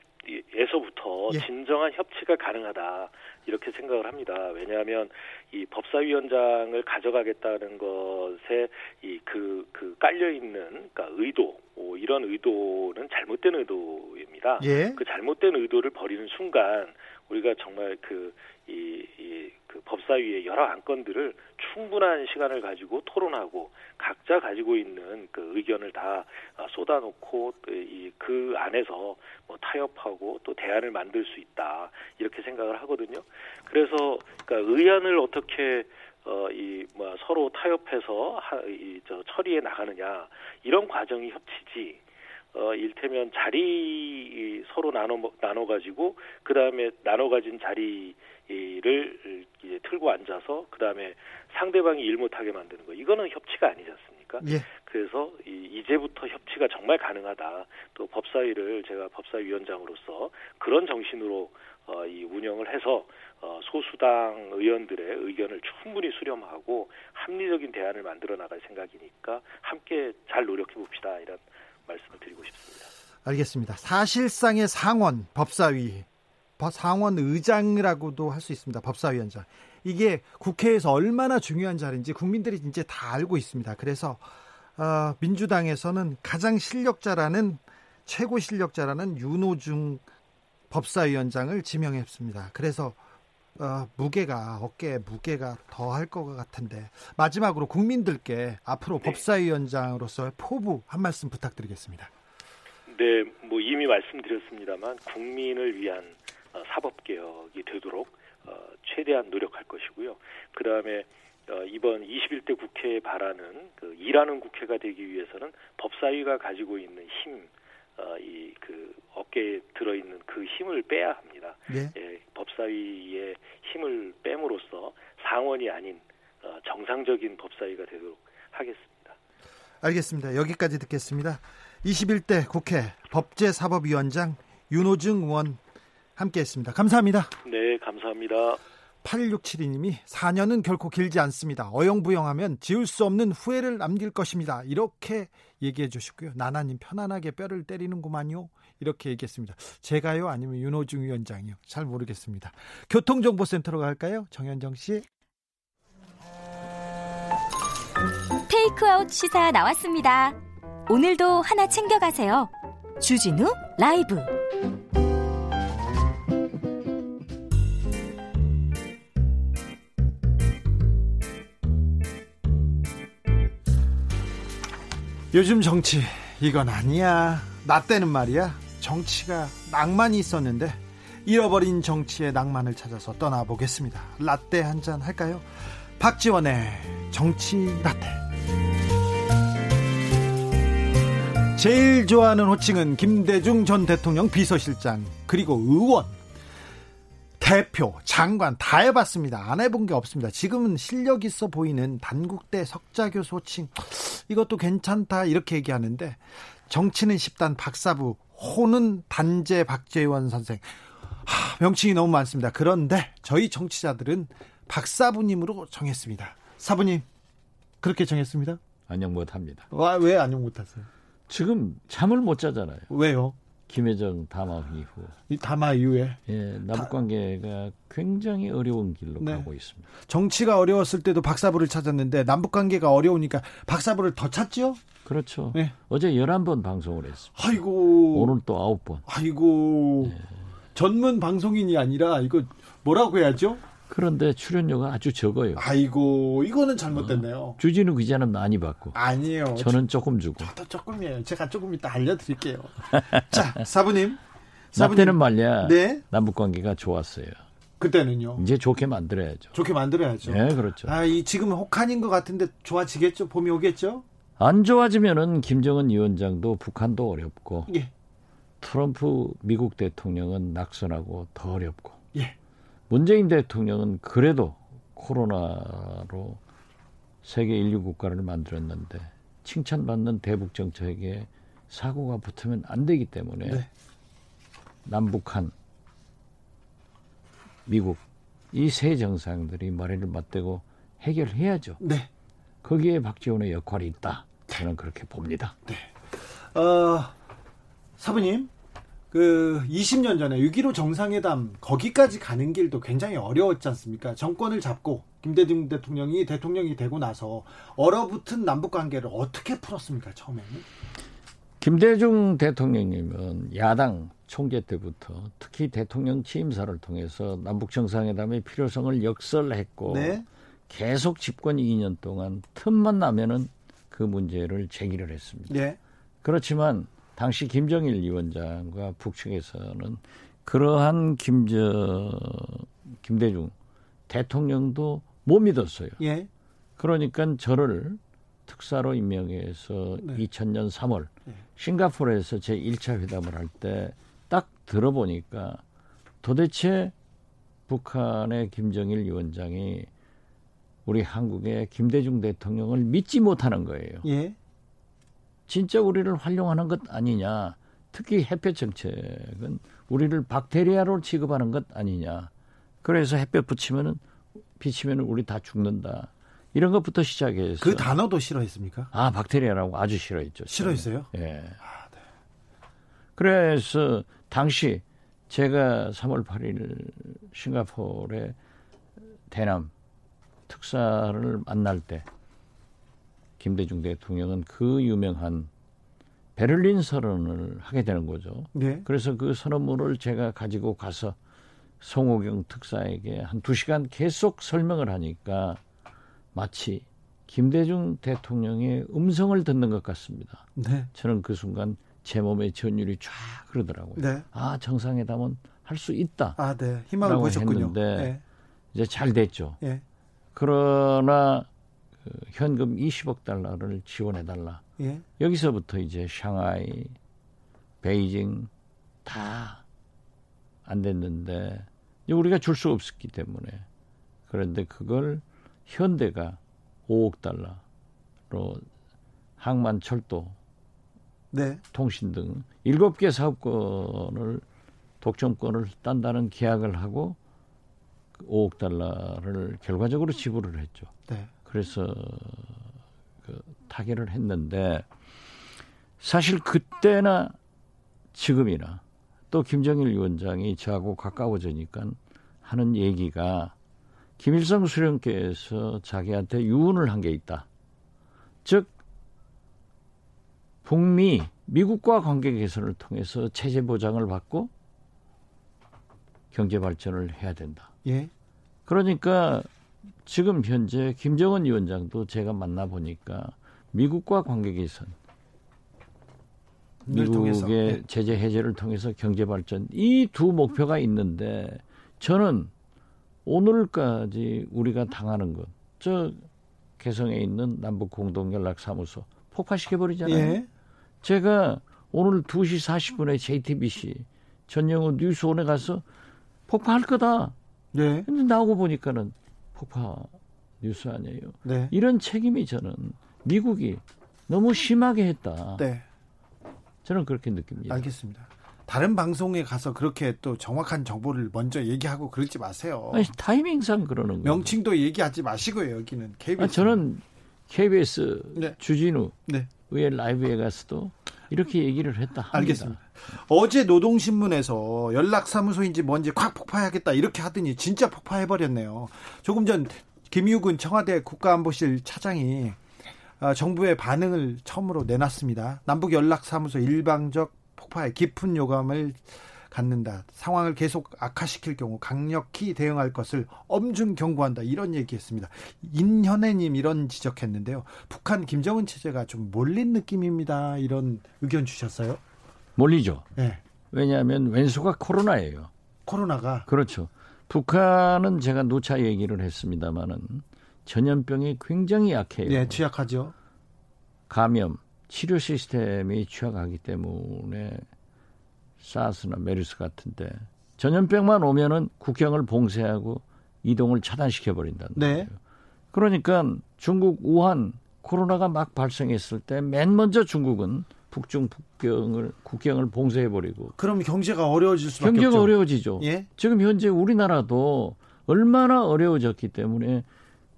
에서부터 예. 진정한 협치가 가능하다 이렇게 생각을 합니다. 왜냐하면 이 법사위원장을 가져가겠다는 것에 이 그그 그 깔려 있는 그러니까 의도 오, 이런 의도는 잘못된 의도입니다. 예. 그 잘못된 의도를 버리는 순간 우리가 정말 그 이, 이, 그 법사위의 여러 안건들을 충분한 시간을 가지고 토론하고 각자 가지고 있는 그 의견을 다 아, 쏟아놓고 이, 그 안에서 뭐 타협하고 또 대안을 만들 수 있다. 이렇게 생각을 하거든요. 그래서 그러니까 의안을 어떻게 어, 이, 뭐, 서로 타협해서, 하, 이, 저, 처리해 나가느냐, 이런 과정이 협치지, 어, 일테면 자리 서로 나눠 나눠 가지고 그 다음에 나눠 가진 자리를 이제 틀고 앉아서 그 다음에 상대방이 일 못하게 만드는 거 이거는 협치가 아니지 않습니까? 예. 그래서 이, 이제부터 협치가 정말 가능하다. 또 법사위를 제가 법사위원장으로서 그런 정신으로 어, 이 운영을 해서 어, 소수당 의원들의 의견을 충분히 수렴하고 합리적인 대안을 만들어 나갈 생각이니까 함께 잘 노력해 봅시다 이런 말씀을 드리고 싶습니다. 알겠습니다. 사실상의 상원 법사위 상원 의장이라고도 할 수 있습니다. 법사위원장. 이게 국회에서 얼마나 중요한 자리인지 국민들이 이제 다 알고 있습니다. 그래서 어, 민주당에서는 가장 실력자라는 최고 실력자라는 윤호중 법사위원장을 지명했습니다. 그래서 어, 무게가 어깨에 무게가 더 할 것 같은데 마지막으로 국민들께 앞으로 네. 법사위원장으로서의 포부 한 말씀 부탁드리겠습니다. 네, 뭐 이미 말씀드렸습니다만 국민을 위한 어, 사법 개혁이 되도록 어, 최대한 노력할 것이고요. 그 다음에 어, 이번 21대 국회에 바라는 그 일하는 국회가 되기 위해서는 법사위가 가지고 있는 힘, 어, 이그 어깨에 들어 있는 그 힘을 빼야 합니다. 네. 예, 법사위의 힘을 빼므로써 상원이 아닌 어, 정상적인 법사위가 되도록 하겠습니다. 알겠습니다. 여기까지 듣겠습니다. 21대 국회 법제사법위원장 윤호중 의원 함께했습니다. 감사합니다. 네, 감사합니다. 8167님이 4년은 결코 길지 않습니다. 어영부영하면 지울 수 없는 후회를 남길 것입니다. 이렇게 얘기해 주시고요. 나나님 편안하게 뼈를 때리는구만요. 이렇게 얘기했습니다. 제가요? 아니면 윤호중 위원장이요? 잘 모르겠습니다. 교통정보센터로 갈까요? 정현정 씨. 테이크아웃 시사 나왔습니다. 오늘도 하나 챙겨가세요. 주진우 라이브. 요즘 정치 이건 아니야. 나 때는 말이야. 정치가 낭만이 있었는데 잃어버린 정치의 낭만을 찾아서 떠나보겠습니다. 라떼 한 잔 할까요? 박지원의 정치 라떼. 제일 좋아하는 호칭은 김대중 전 대통령 비서실장 그리고 의원 대표, 장관 다 해봤습니다. 안 해본 게 없습니다. 지금은 실력 있어 보이는 단국대 석자교 소칭 이것도 괜찮다 이렇게 얘기하는데 정치는 10단 박사부 호는 단재 박재원 선생 하, 명칭이 너무 많습니다. 그런데 저희 정치자들은 박사부님으로 정했습니다. 사부님 그렇게 정했습니다. 안녕 못합니다. 와, 왜 안녕 못하세요? 지금 잠을 못 자잖아요. 왜요? 김혜정 담화 이후. 이 담화 이후에. 예, 남북 관계가 굉장히 어려운 길로 네. 가고 있습니다. 정치가 어려웠을 때도 박사부를 찾았는데 남북 관계가 어려우니까 박사부를 더 찾지요? 그렇죠. 네. 어제 11번 방송을 했습니다. 아이고. 오늘 또 9번. 아이고. 네. 전문 방송인이 아니라 이거 뭐라고 해야죠? 그런데 출연료가 아주 적어요. 아이고, 이거는 잘못됐네요. 어, 주진우 기자는 많이 받고. 아니에요. 저는 조금 주고. 저도 조금이에요. 제가 조금 이따 알려드릴게요. 자, 사부님. 나 때는 말이야. 네. 남북 관계가 좋았어요. 그때는요. 이제 좋게 만들어야죠. 좋게 만들어야죠. 네, 그렇죠. 아, 이 지금 혹한인 것 같은데 좋아지겠죠? 봄이 오겠죠? 안 좋아지면은 김정은 위원장도 북한도 어렵고. 예. 트럼프 미국 대통령은 낙선하고 더 어렵고. 예. 문재인 대통령은 그래도 코로나로 세계 인류 국가를 만들었는데 칭찬받는 대북 정책에 사고가 붙으면 안 되기 때문에 네. 남북한 미국 이 세 정상들이 머리를 맞대고 해결해야죠. 네. 거기에 박지원의 역할이 있다. 저는 그렇게 봅니다. 네. 어, 사부님, 그 20년 전에 6.15 정상회담 거기까지 가는 길도 굉장히 어려웠지 않습니까? 정권을 잡고 김대중 대통령이 대통령이 되고 나서 얼어붙은 남북 관계를 어떻게 풀었습니까? 처음에는? 김대중 대통령님은 야당 총재 때부터 특히 대통령 취임사를 통해서 남북 정상회담의 필요성을 역설했고 네. 계속 집권 2년 동안 틈만 나면은 그 문제를 제기를 했습니다. 네. 그렇지만 당시 김정일 위원장과 북측에서는 그러한 김저 김대중 대통령도 못 믿었어요. 예. 그러니까 저를 특사로 임명해서 네. 2000년 3월 네. 싱가포르에서 제 1차 회담을 할 때 딱 들어보니까 도대체 북한의 김정일 위원장이 우리 한국의 김대중 대통령을 믿지 못하는 거예요. 예. 진짜 우리를 활용하는 것 아니냐. 특히 햇볕 정책은 우리를 박테리아로 취급하는 것 아니냐. 그래서 햇볕 붙이면은 비치면은 우리 다 죽는다. 이런 것부터 시작해서 그 단어도 싫어했습니까? 아 박테리아라고 아주 싫어했죠. 싫어했어요? 예. 아, 네. 그래서 당시 제가 3월 8일 싱가포르의 대남 특사를 만날 때 김대중 대통령은 그 유명한 베를린 선언을 하게 되는 거죠. 네. 그래서 그 선언문을 제가 가지고 가서 송호경 특사에게 한 두 시간 계속 설명을 하니까 마치 김대중 대통령의 음성을 듣는 것 같습니다. 네. 저는 그 순간 제 몸의 전율이 쫙 흐르더라고요. 네. 아 정상회담은 할 수 있다. 아, 네. 희망을 보셨군요. 했는데 네. 이제 잘 됐죠. 네. 그러나 그 현금 20억 달러를 지원해 달라. 예. 여기서부터 이제 샹하이, 베이징 다 안 됐는데 우리가 줄 수 없었기 때문에 그런데 그걸 현대가 5억 달러 항만, 철도, 네. 통신 등 일곱 개 사업권을 독점권을 딴다는 계약을 하고 5억 달러를 결과적으로 지불을 했죠. 네. 그래서 그 타결을 했는데 사실 그때나 지금이나 또 김정일 위원장이 저하고 가까워지니까 하는 얘기가 김일성 수령께서 자기한테 유언을 한 게 있다. 즉 북미 미국과 관계 개선을 통해서 체제 보장을 받고 경제 발전을 해야 된다. 예. 그러니까 지금 현재 김정은 위원장도 제가 만나 보니까 미국과 관계 개선, 미국의 네. 제재 해제를 통해서 경제 발전 이 두 목표가 있는데 저는 오늘까지 우리가 당하는 것, 저 개성에 있는 남북 공동 연락 사무소 폭파시켜 버리잖아요. 예. 제가 오늘 2시 40분에 JTBC 전영우 뉴스원에 가서 폭파할 거다. 네. 근데 나오고 보니까는 폭파 뉴스 아니에요. 네. 이런 책임이 저는 미국이 너무 심하게 했다. 네. 저는 그렇게 느낍니다. 알겠습니다. 다른 방송에 가서 그렇게 또 정확한 정보를 먼저 얘기하고 그러지 마세요. 아니, 타이밍상 그러는 거예요. 명칭도 얘기하지 마시고요. 여기는 KBS. 아, 저는 KBS 네. 주진우 네. 의 라이브에 가서도 이렇게 얘기를 했다. 합니다. 알겠습니다. 어제 노동신문에서 연락사무소인지 뭔지 콱 폭파해야겠다 이렇게 하더니 진짜 폭파해버렸네요. 조금 전 김유근 청와대 국가안보실 차장이 어, 정부의 반응을 처음으로 내놨습니다. 남북 연락사무소 일방적 폭파에 깊은 요감을 갖는다. 상황을 계속 악화시킬 경우 강력히 대응할 것을 엄중 경고한다. 이런 얘기했습니다. 인현애님 이런 지적했는데요. 북한 김정은 체제가 좀 몰린 느낌입니다. 이런 의견 주셨어요. 몰리죠. 네. 왜냐하면 왼수가 코로나예요. 코로나가 그렇죠. 북한은 제가 누차 얘기를 했습니다마는 전염병이 굉장히 약해요. 네, 취약하죠. 감염, 치료 시스템이 취약하기 때문에 사스나 메르스 같은데 전염병만 오면은 국경을 봉쇄하고 이동을 차단시켜 버린다는 네. 거예요. 그러니까 중국 우한 코로나가 막 발생했을 때 맨 먼저 중국은 북중 국경을 국경을 봉쇄해 버리고 그럼 경제가 어려워질 수밖에 경제가 없죠. 어려워지죠. 예? 지금 현재 우리나라도 얼마나 어려워졌기 때문에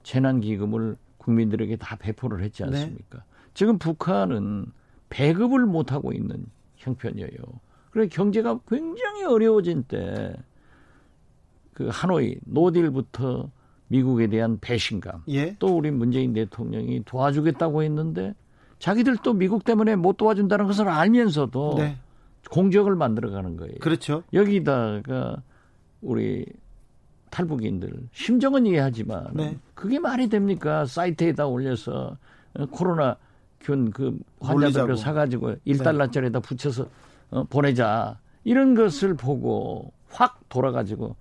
재난 기금을 국민들에게 다 배포를 했지 네. 않습니까? 네. 지금 북한은 배급을 못 하고 있는 형편이에요. 그래 경제가 굉장히 어려워진 때 그 하노이 노딜부터 미국에 대한 배신감 예? 또 우리 문재인 대통령이 도와주겠다고 했는데 자기들 또 미국 때문에 못 도와준다는 것을 알면서도 네. 공적을 만들어가는 거예요. 그렇죠. 여기다가 우리 탈북인들 심정은 이해하지만 네. 그게 말이 됩니까? 사이트에다 올려서 코로나 균 그 환자들을 사가지고 1달러짜리에다 붙여서 어, 보내자 이런 것을 보고 확 돌아가지고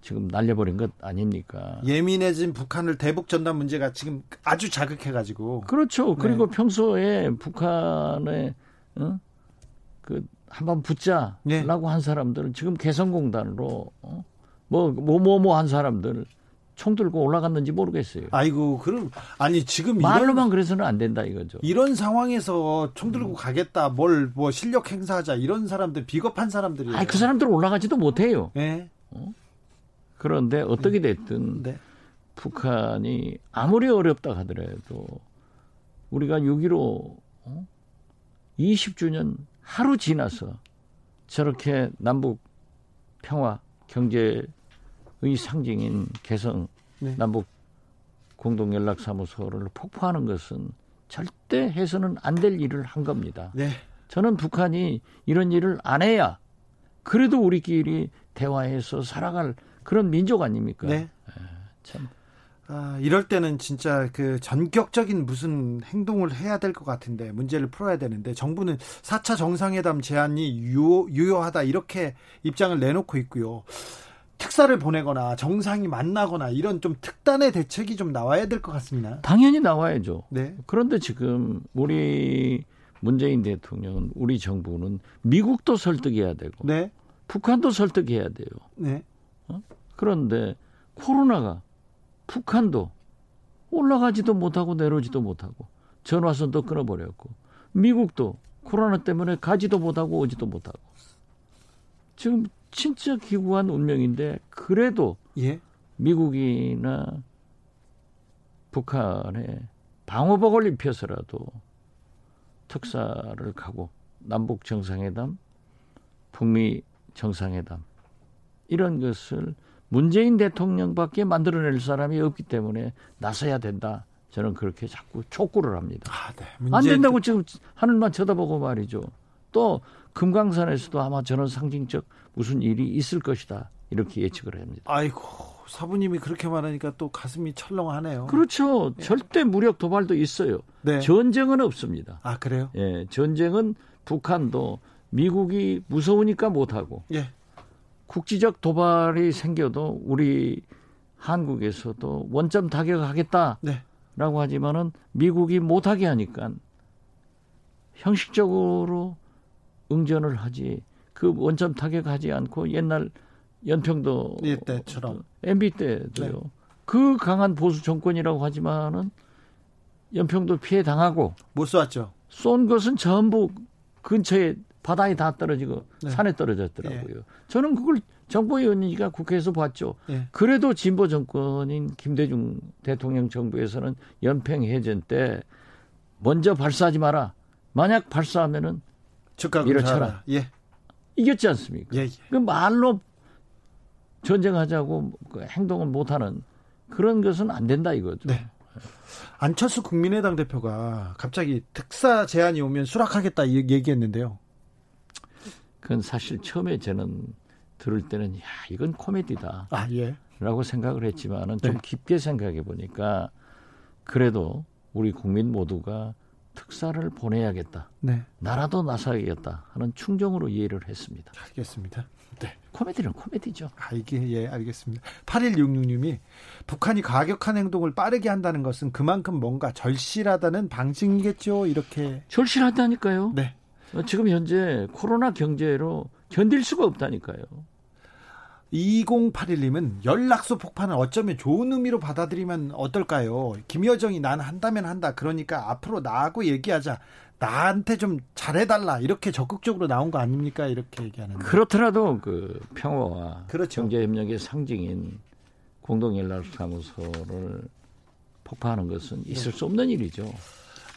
지금 날려버린 것 아닙니까? 예민해진 북한을 대북 전단 문제가 지금 아주 자극해가지고 그렇죠. 네. 그리고 평소에 북한에 어? 그 한번 붙자라고 네. 한 사람들은 지금 개성공단으로 어? 뭐뭐 뭐뭐한 사람들 총 들고 올라갔는지 모르겠어요. 아이고, 그럼 아니 지금 말로만 이런, 그래서는 안 된다 이거죠. 이런 상황에서 총 들고 음. 가겠다, 뭘 뭐 실력 행사하자 이런 사람들 비겁한 사람들이. 아, 그 사람들 올라가지도 못해요. 네. 어? 그런데 어떻게 됐든 네. 북한이 아무리 어렵다 하더라도 우리가 6.15 어? 20주년 하루 지나서 저렇게 남북 평화 경제 의 상징인 개성 네. 남북 공동연락사무소를 폭파하는 것은 절대 해서는 안 될 일을 한 겁니다. 네. 저는 북한이 이런 일을 안 해야 그래도 우리끼리 대화해서 살아갈 그런 민족 아닙니까? 네. 네. 참. 아, 이럴 때는 진짜 그 전격적인 무슨 행동을 해야 될 것 같은데 문제를 풀어야 되는데 정부는 4차 정상회담 제안이 유효, 유효하다 이렇게 입장을 내놓고 있고요. 특사를 보내거나 정상이 만나거나 이런 좀 특단의 대책이 좀 나와야 될 것 같습니다. 당연히 나와야죠. 네. 그런데 지금 우리 문재인 대통령은 우리 정부는 미국도 설득해야 되고 네. 북한도 설득해야 돼요. 네. 어? 그런데 코로나가 북한도 올라가지도 못하고 내려오지도 못하고 전화선도 끊어버렸고 미국도 코로나 때문에 가지도 못하고 오지도 못하고 지금 진짜 기구한 운명인데 그래도 예? 미국이나 북한에 방어복을 입혀서라도 특사를 가고 남북 정상회담, 북미 정상회담 이런 것을 문재인 대통령밖에 만들어낼 사람이 없기 때문에 나서야 된다. 저는 그렇게 자꾸 촉구를 합니다. 아, 네. 안 된다고 지금 하늘만 쳐다보고 말이죠. 또 금강산에서도 아마 저는 상징적 무슨 일이 있을 것이다. 이렇게 예측을 합니다. 아이고 사부님이 그렇게 말하니까 또 가슴이 철렁하네요. 그렇죠. 네. 절대 무력 도발도 있어요. 네. 전쟁은 없습니다. 아 그래요? 예, 전쟁은 북한도 미국이 무서우니까 못하고 예. 국지적 도발이 생겨도 우리 한국에서도 원점 타격하겠다라고 네. 하지만은 미국이 못하게 하니까 형식적으로 응전을 하지 그 원점 타격하지 않고 옛날 연평도 예, 때처럼 MB 때도요. 네. 그 강한 보수 정권이라고 하지만은 연평도 피해 당하고 못 쏘았죠. 쏜 것은 전부 근처에 바다에 다 떨어지고 네. 산에 떨어졌더라고요. 예. 저는 그걸 정보위원이니까 국회에서 봤죠. 예. 그래도 진보 정권인 김대중 대통령 정부에서는 연평 해전 때 먼저 발사하지 마라. 만약 발사하면은 밀어쳐라. 예. 이겼지 않습니까? 예, 예. 그 말로 전쟁하자고 그 행동을 못하는 그런 것은 안 된다 이거죠. 네. 안철수 국민의당 대표가 갑자기 특사 제안이 오면 수락하겠다 얘기했는데요. 그건 사실 처음에 저는 들을 때는 야 이건 코미디다. 아 예. 라고 생각을 했지만은 좀 네. 깊게 생각해 보니까 그래도 우리 국민 모두가 특사를 보내야겠다. 네. 나라도 나서야겠다 하는 충정으로 이해를 했습니다. 알겠습니다. 네. 코미디는 코미디죠. 아, 이게, 예, 알겠습니다. 8166님이 북한이 과격한 행동을 빠르게 한다는 것은 그만큼 뭔가 절실하다는 방증이겠죠. 이렇게. 절실하다니까요. 네. 어, 지금 현재 코로나 경제로 견딜 수가 없다니까요. 2081님은 연락소 폭파는 어쩌면 좋은 의미로 받아들이면 어떨까요? 김여정이 난 한다면 한다. 그러니까 앞으로 나하고 얘기하자. 나한테 좀 잘해달라 이렇게 적극적으로 나온 거 아닙니까 이렇게 얘기하는 그렇더라도 그 평화와 그렇죠. 경제협력의 상징인 공동연락사무소를 폭파하는 것은 있을 네. 수 없는 일이죠.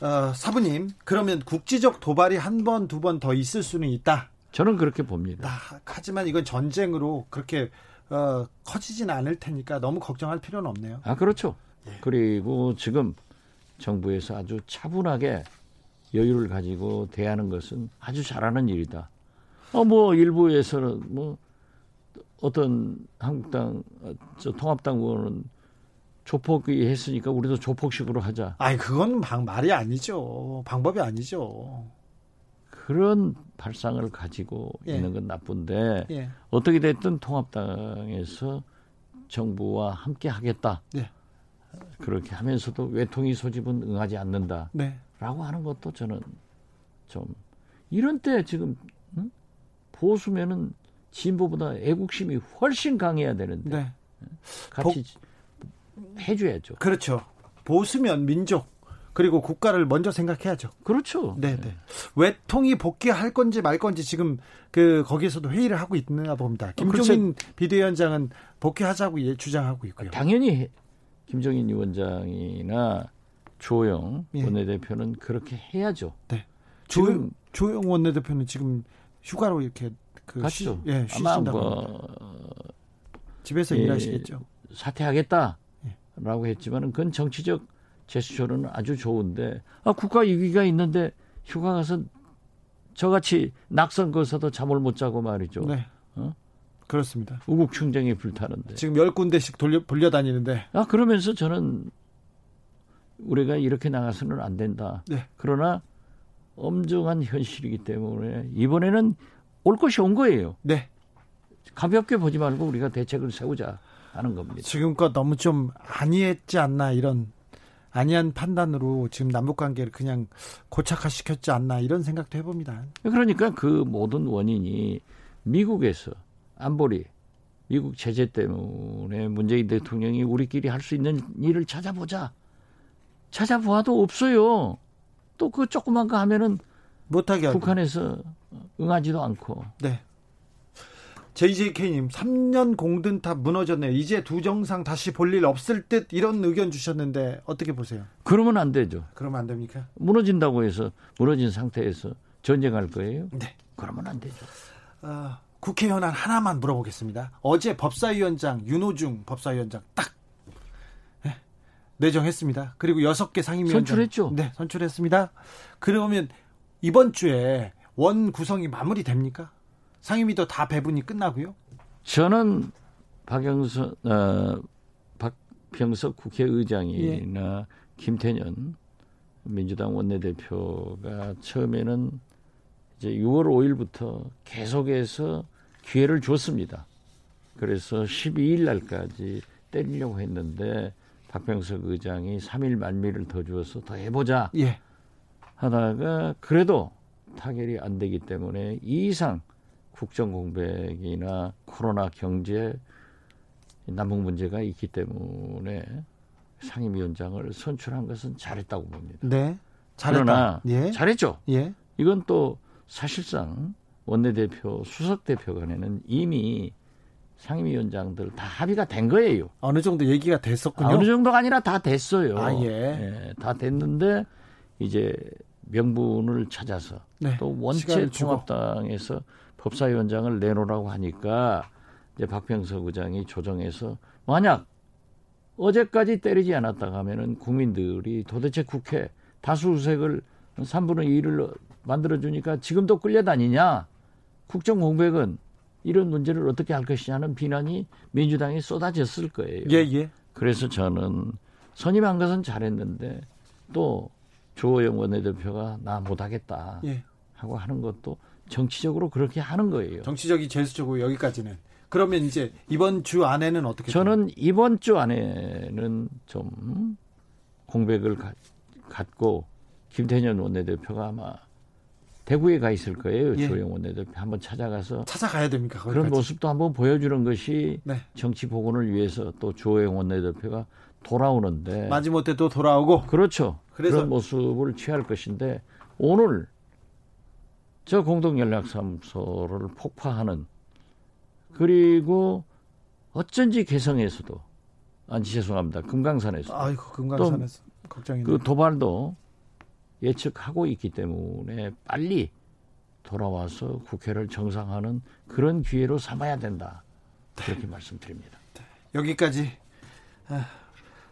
어, 사부님 그러면 국지적 도발이 한 번 두 번 더 있을 수는 있다. 저는 그렇게 봅니다. 아, 하지만 이건 전쟁으로 그렇게 어, 커지진 않을 테니까 너무 걱정할 필요는 없네요. 아 그렇죠. 예. 그리고 지금 정부에서 아주 차분하게 여유를 가지고 대하는 것은 아주 잘하는 일이다. 어, 뭐, 일부에서는 뭐, 어떤 한국당, 저 통합당 의원은 조폭이 했으니까 우리도 조폭식으로 하자. 아니, 그건 방, 말이 아니죠. 방법이 아니죠. 그런 발상을 가지고 예. 있는 건 나쁜데, 예. 어떻게 됐든 통합당에서 정부와 함께 하겠다. 예. 그렇게 하면서도 외통위 소집은 응하지 않는다. 네. 라고 하는 것도 저는 좀 이런 때 지금 응? 보수면은 진보보다 애국심이 훨씬 강해야 되는데 네. 같이 보, 해줘야죠. 그렇죠. 보수면 민족 그리고 국가를 먼저 생각해야죠. 그렇죠. 네, 네. 외통이 복귀할 건지 말 건지 지금 그 거기에서도 회의를 하고 있나 봅니다. 김종인 그렇죠. 비대위원장은 복귀하자고 예, 주장하고 있고요. 당연히 김종인 위원장이나 조영 예. 원내대표는 그렇게 해야죠. 네. 조, 조영 원내대표는 지금 휴가로 이렇게 그 갔죠. 쉬, 예, 쉬신다고. 뭐, 집에서 예, 일하시겠죠. 사퇴하겠다라고 예. 했지만은 그건 정치적 제스처는 아주 좋은데 아 국가 위기가 있는데 휴가 가서 저같이 낙선 거서도 잠을 못 자고 말이죠. 네. 어? 그렇습니다. 우국 충정이 불타는데 지금 열 군데씩 돌려 돌려 다니는데 아 그러면서 저는 우리가 이렇게 나가서는 안 된다. 네. 그러나 엄중한 현실이기 때문에 이번에는 올 것이 온 거예요. 네. 가볍게 보지 말고 우리가 대책을 세우자 하는 겁니다. 지금껏 너무 좀 아니했지 않나 이런 아니한 판단으로 지금 남북 관계를 그냥 고착화시켰지 않나 이런 생각도 해봅니다. 그러니까 그 모든 원인이 미국에서 안보리 미국 제재 때문에 문재인 대통령이 우리끼리 할 수 있는 일을 찾아보자 찾아보아도 없어요. 또 그 조그만 거 하면은 못하게 북한에서 응하지도 않고. 네. JJK님 3년 공든탑 무너졌네요. 이제 두 정상 다시 볼 일 없을 듯 이런 의견 주셨는데 어떻게 보세요? 그러면 안 되죠. 그러면 안 됩니까? 무너진다고 해서 무너진 상태에서 전쟁할 거예요? 네. 그러면 안 되죠. 어, 국회의원 하나만 물어보겠습니다. 어제 법사위원장 윤호중 법사위원장 딱 네, 내정했습니다. 그리고 여섯 개 상임위원장 선출했죠. 네, 선출했습니다. 그러면 이번 주에 원 구성이 마무리됩니까? 상임위도 다 배분이 끝나고요? 저는 박영선, 어, 박병석 국회의장이나 예. 김태년 민주당 원내대표가 처음에는 이제 6월 5일부터 계속해서 기회를 줬습니다. 그래서 12일 날까지 때리려고 했는데 박병석 의장이 3일 만미를 더 주어서 더 해보자 예. 하다가 그래도 타결이 안 되기 때문에 이 이상 국정 공백이나 코로나 경제 남북 문제가 있기 때문에 상임위원장을 선출한 것은 잘했다고 봅니다. 네. 잘했다. 그러나 예. 잘했죠. 예. 이건 또 사실상 원내대표, 수석 대표 간에는 이미 상임위원장들 다 합의가 된 거예요. 어느 정도 얘기가 됐었군요. 어느 정도가 아니라 다 됐어요. 아, 예. 예. 다 됐는데 이제 명분을 찾아서 네. 또 원체 통합당에서 법사위원장을 내놓으라고 하니까 이제 박병석 의장이 조정해서 만약 어제까지 때리지 않았다 하면은 국민들이 도대체 국회 다수색을 3분의 2를 만들어주니까 지금도 끌려다니냐 국정 공백은 이런 문제를 어떻게 할 것이냐는 비난이 민주당에 쏟아졌을 거예요. 예, 예. 그래서 저는 선임한 것은 잘했는데 또 조호영 원내대표가 나 못하겠다 예. 하고 하는 것도 정치적으로 그렇게 하는 거예요. 정치적이 제수적으로 여기까지는. 그러면 이제 이번 주 안에는 어떻게? 저는 돼요? 이번 주 안에는 좀 공백을 가, 갖고 김태년 원내대표가 아마 대구에 가 있을 거예요. 예. 조영 원내대표 한번 찾아가서 찾아가야 됩니까? 거기까지. 그런 모습도 한번 보여주는 것이 네. 정치 복원을 위해서 또 조영 원내대표가 돌아오는데 마지못해 또 돌아오고 그렇죠. 그래서 그런 모습을 취할 것인데 오늘 저 공동연락사무소를 폭파하는 그리고 어쩐지 개성에서도 아 죄송합니다 금강산에서 아이고 금강산에서 걱정이 그 도발도 예측하고 있기 때문에 빨리 돌아와서 국회를 정상화하는 그런 기회로 삼아야 된다 그렇게 네. 말씀드립니다. 네. 여기까지 아,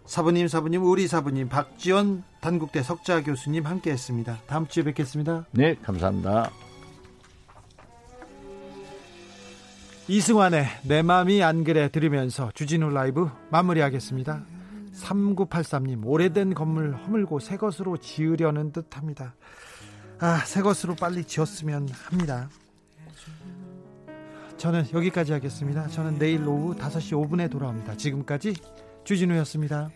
사부님 사부님 우리 사부님 박지원 단국대 석자 교수님 함께했습니다. 다음 주에 뵙겠습니다. 네 감사합니다. 이승환의 내 맘이 안 그래 들으면서 주진우 라이브 마무리하겠습니다. 3983님 오래된 건물 허물고 새 것으로 지으려는 듯합니다. 아, 새 것으로 빨리 지었으면 합니다. 저는 여기까지 하겠습니다. 저는 내일 오후 5시 5분에 돌아옵니다. 지금까지 주진우였습니다.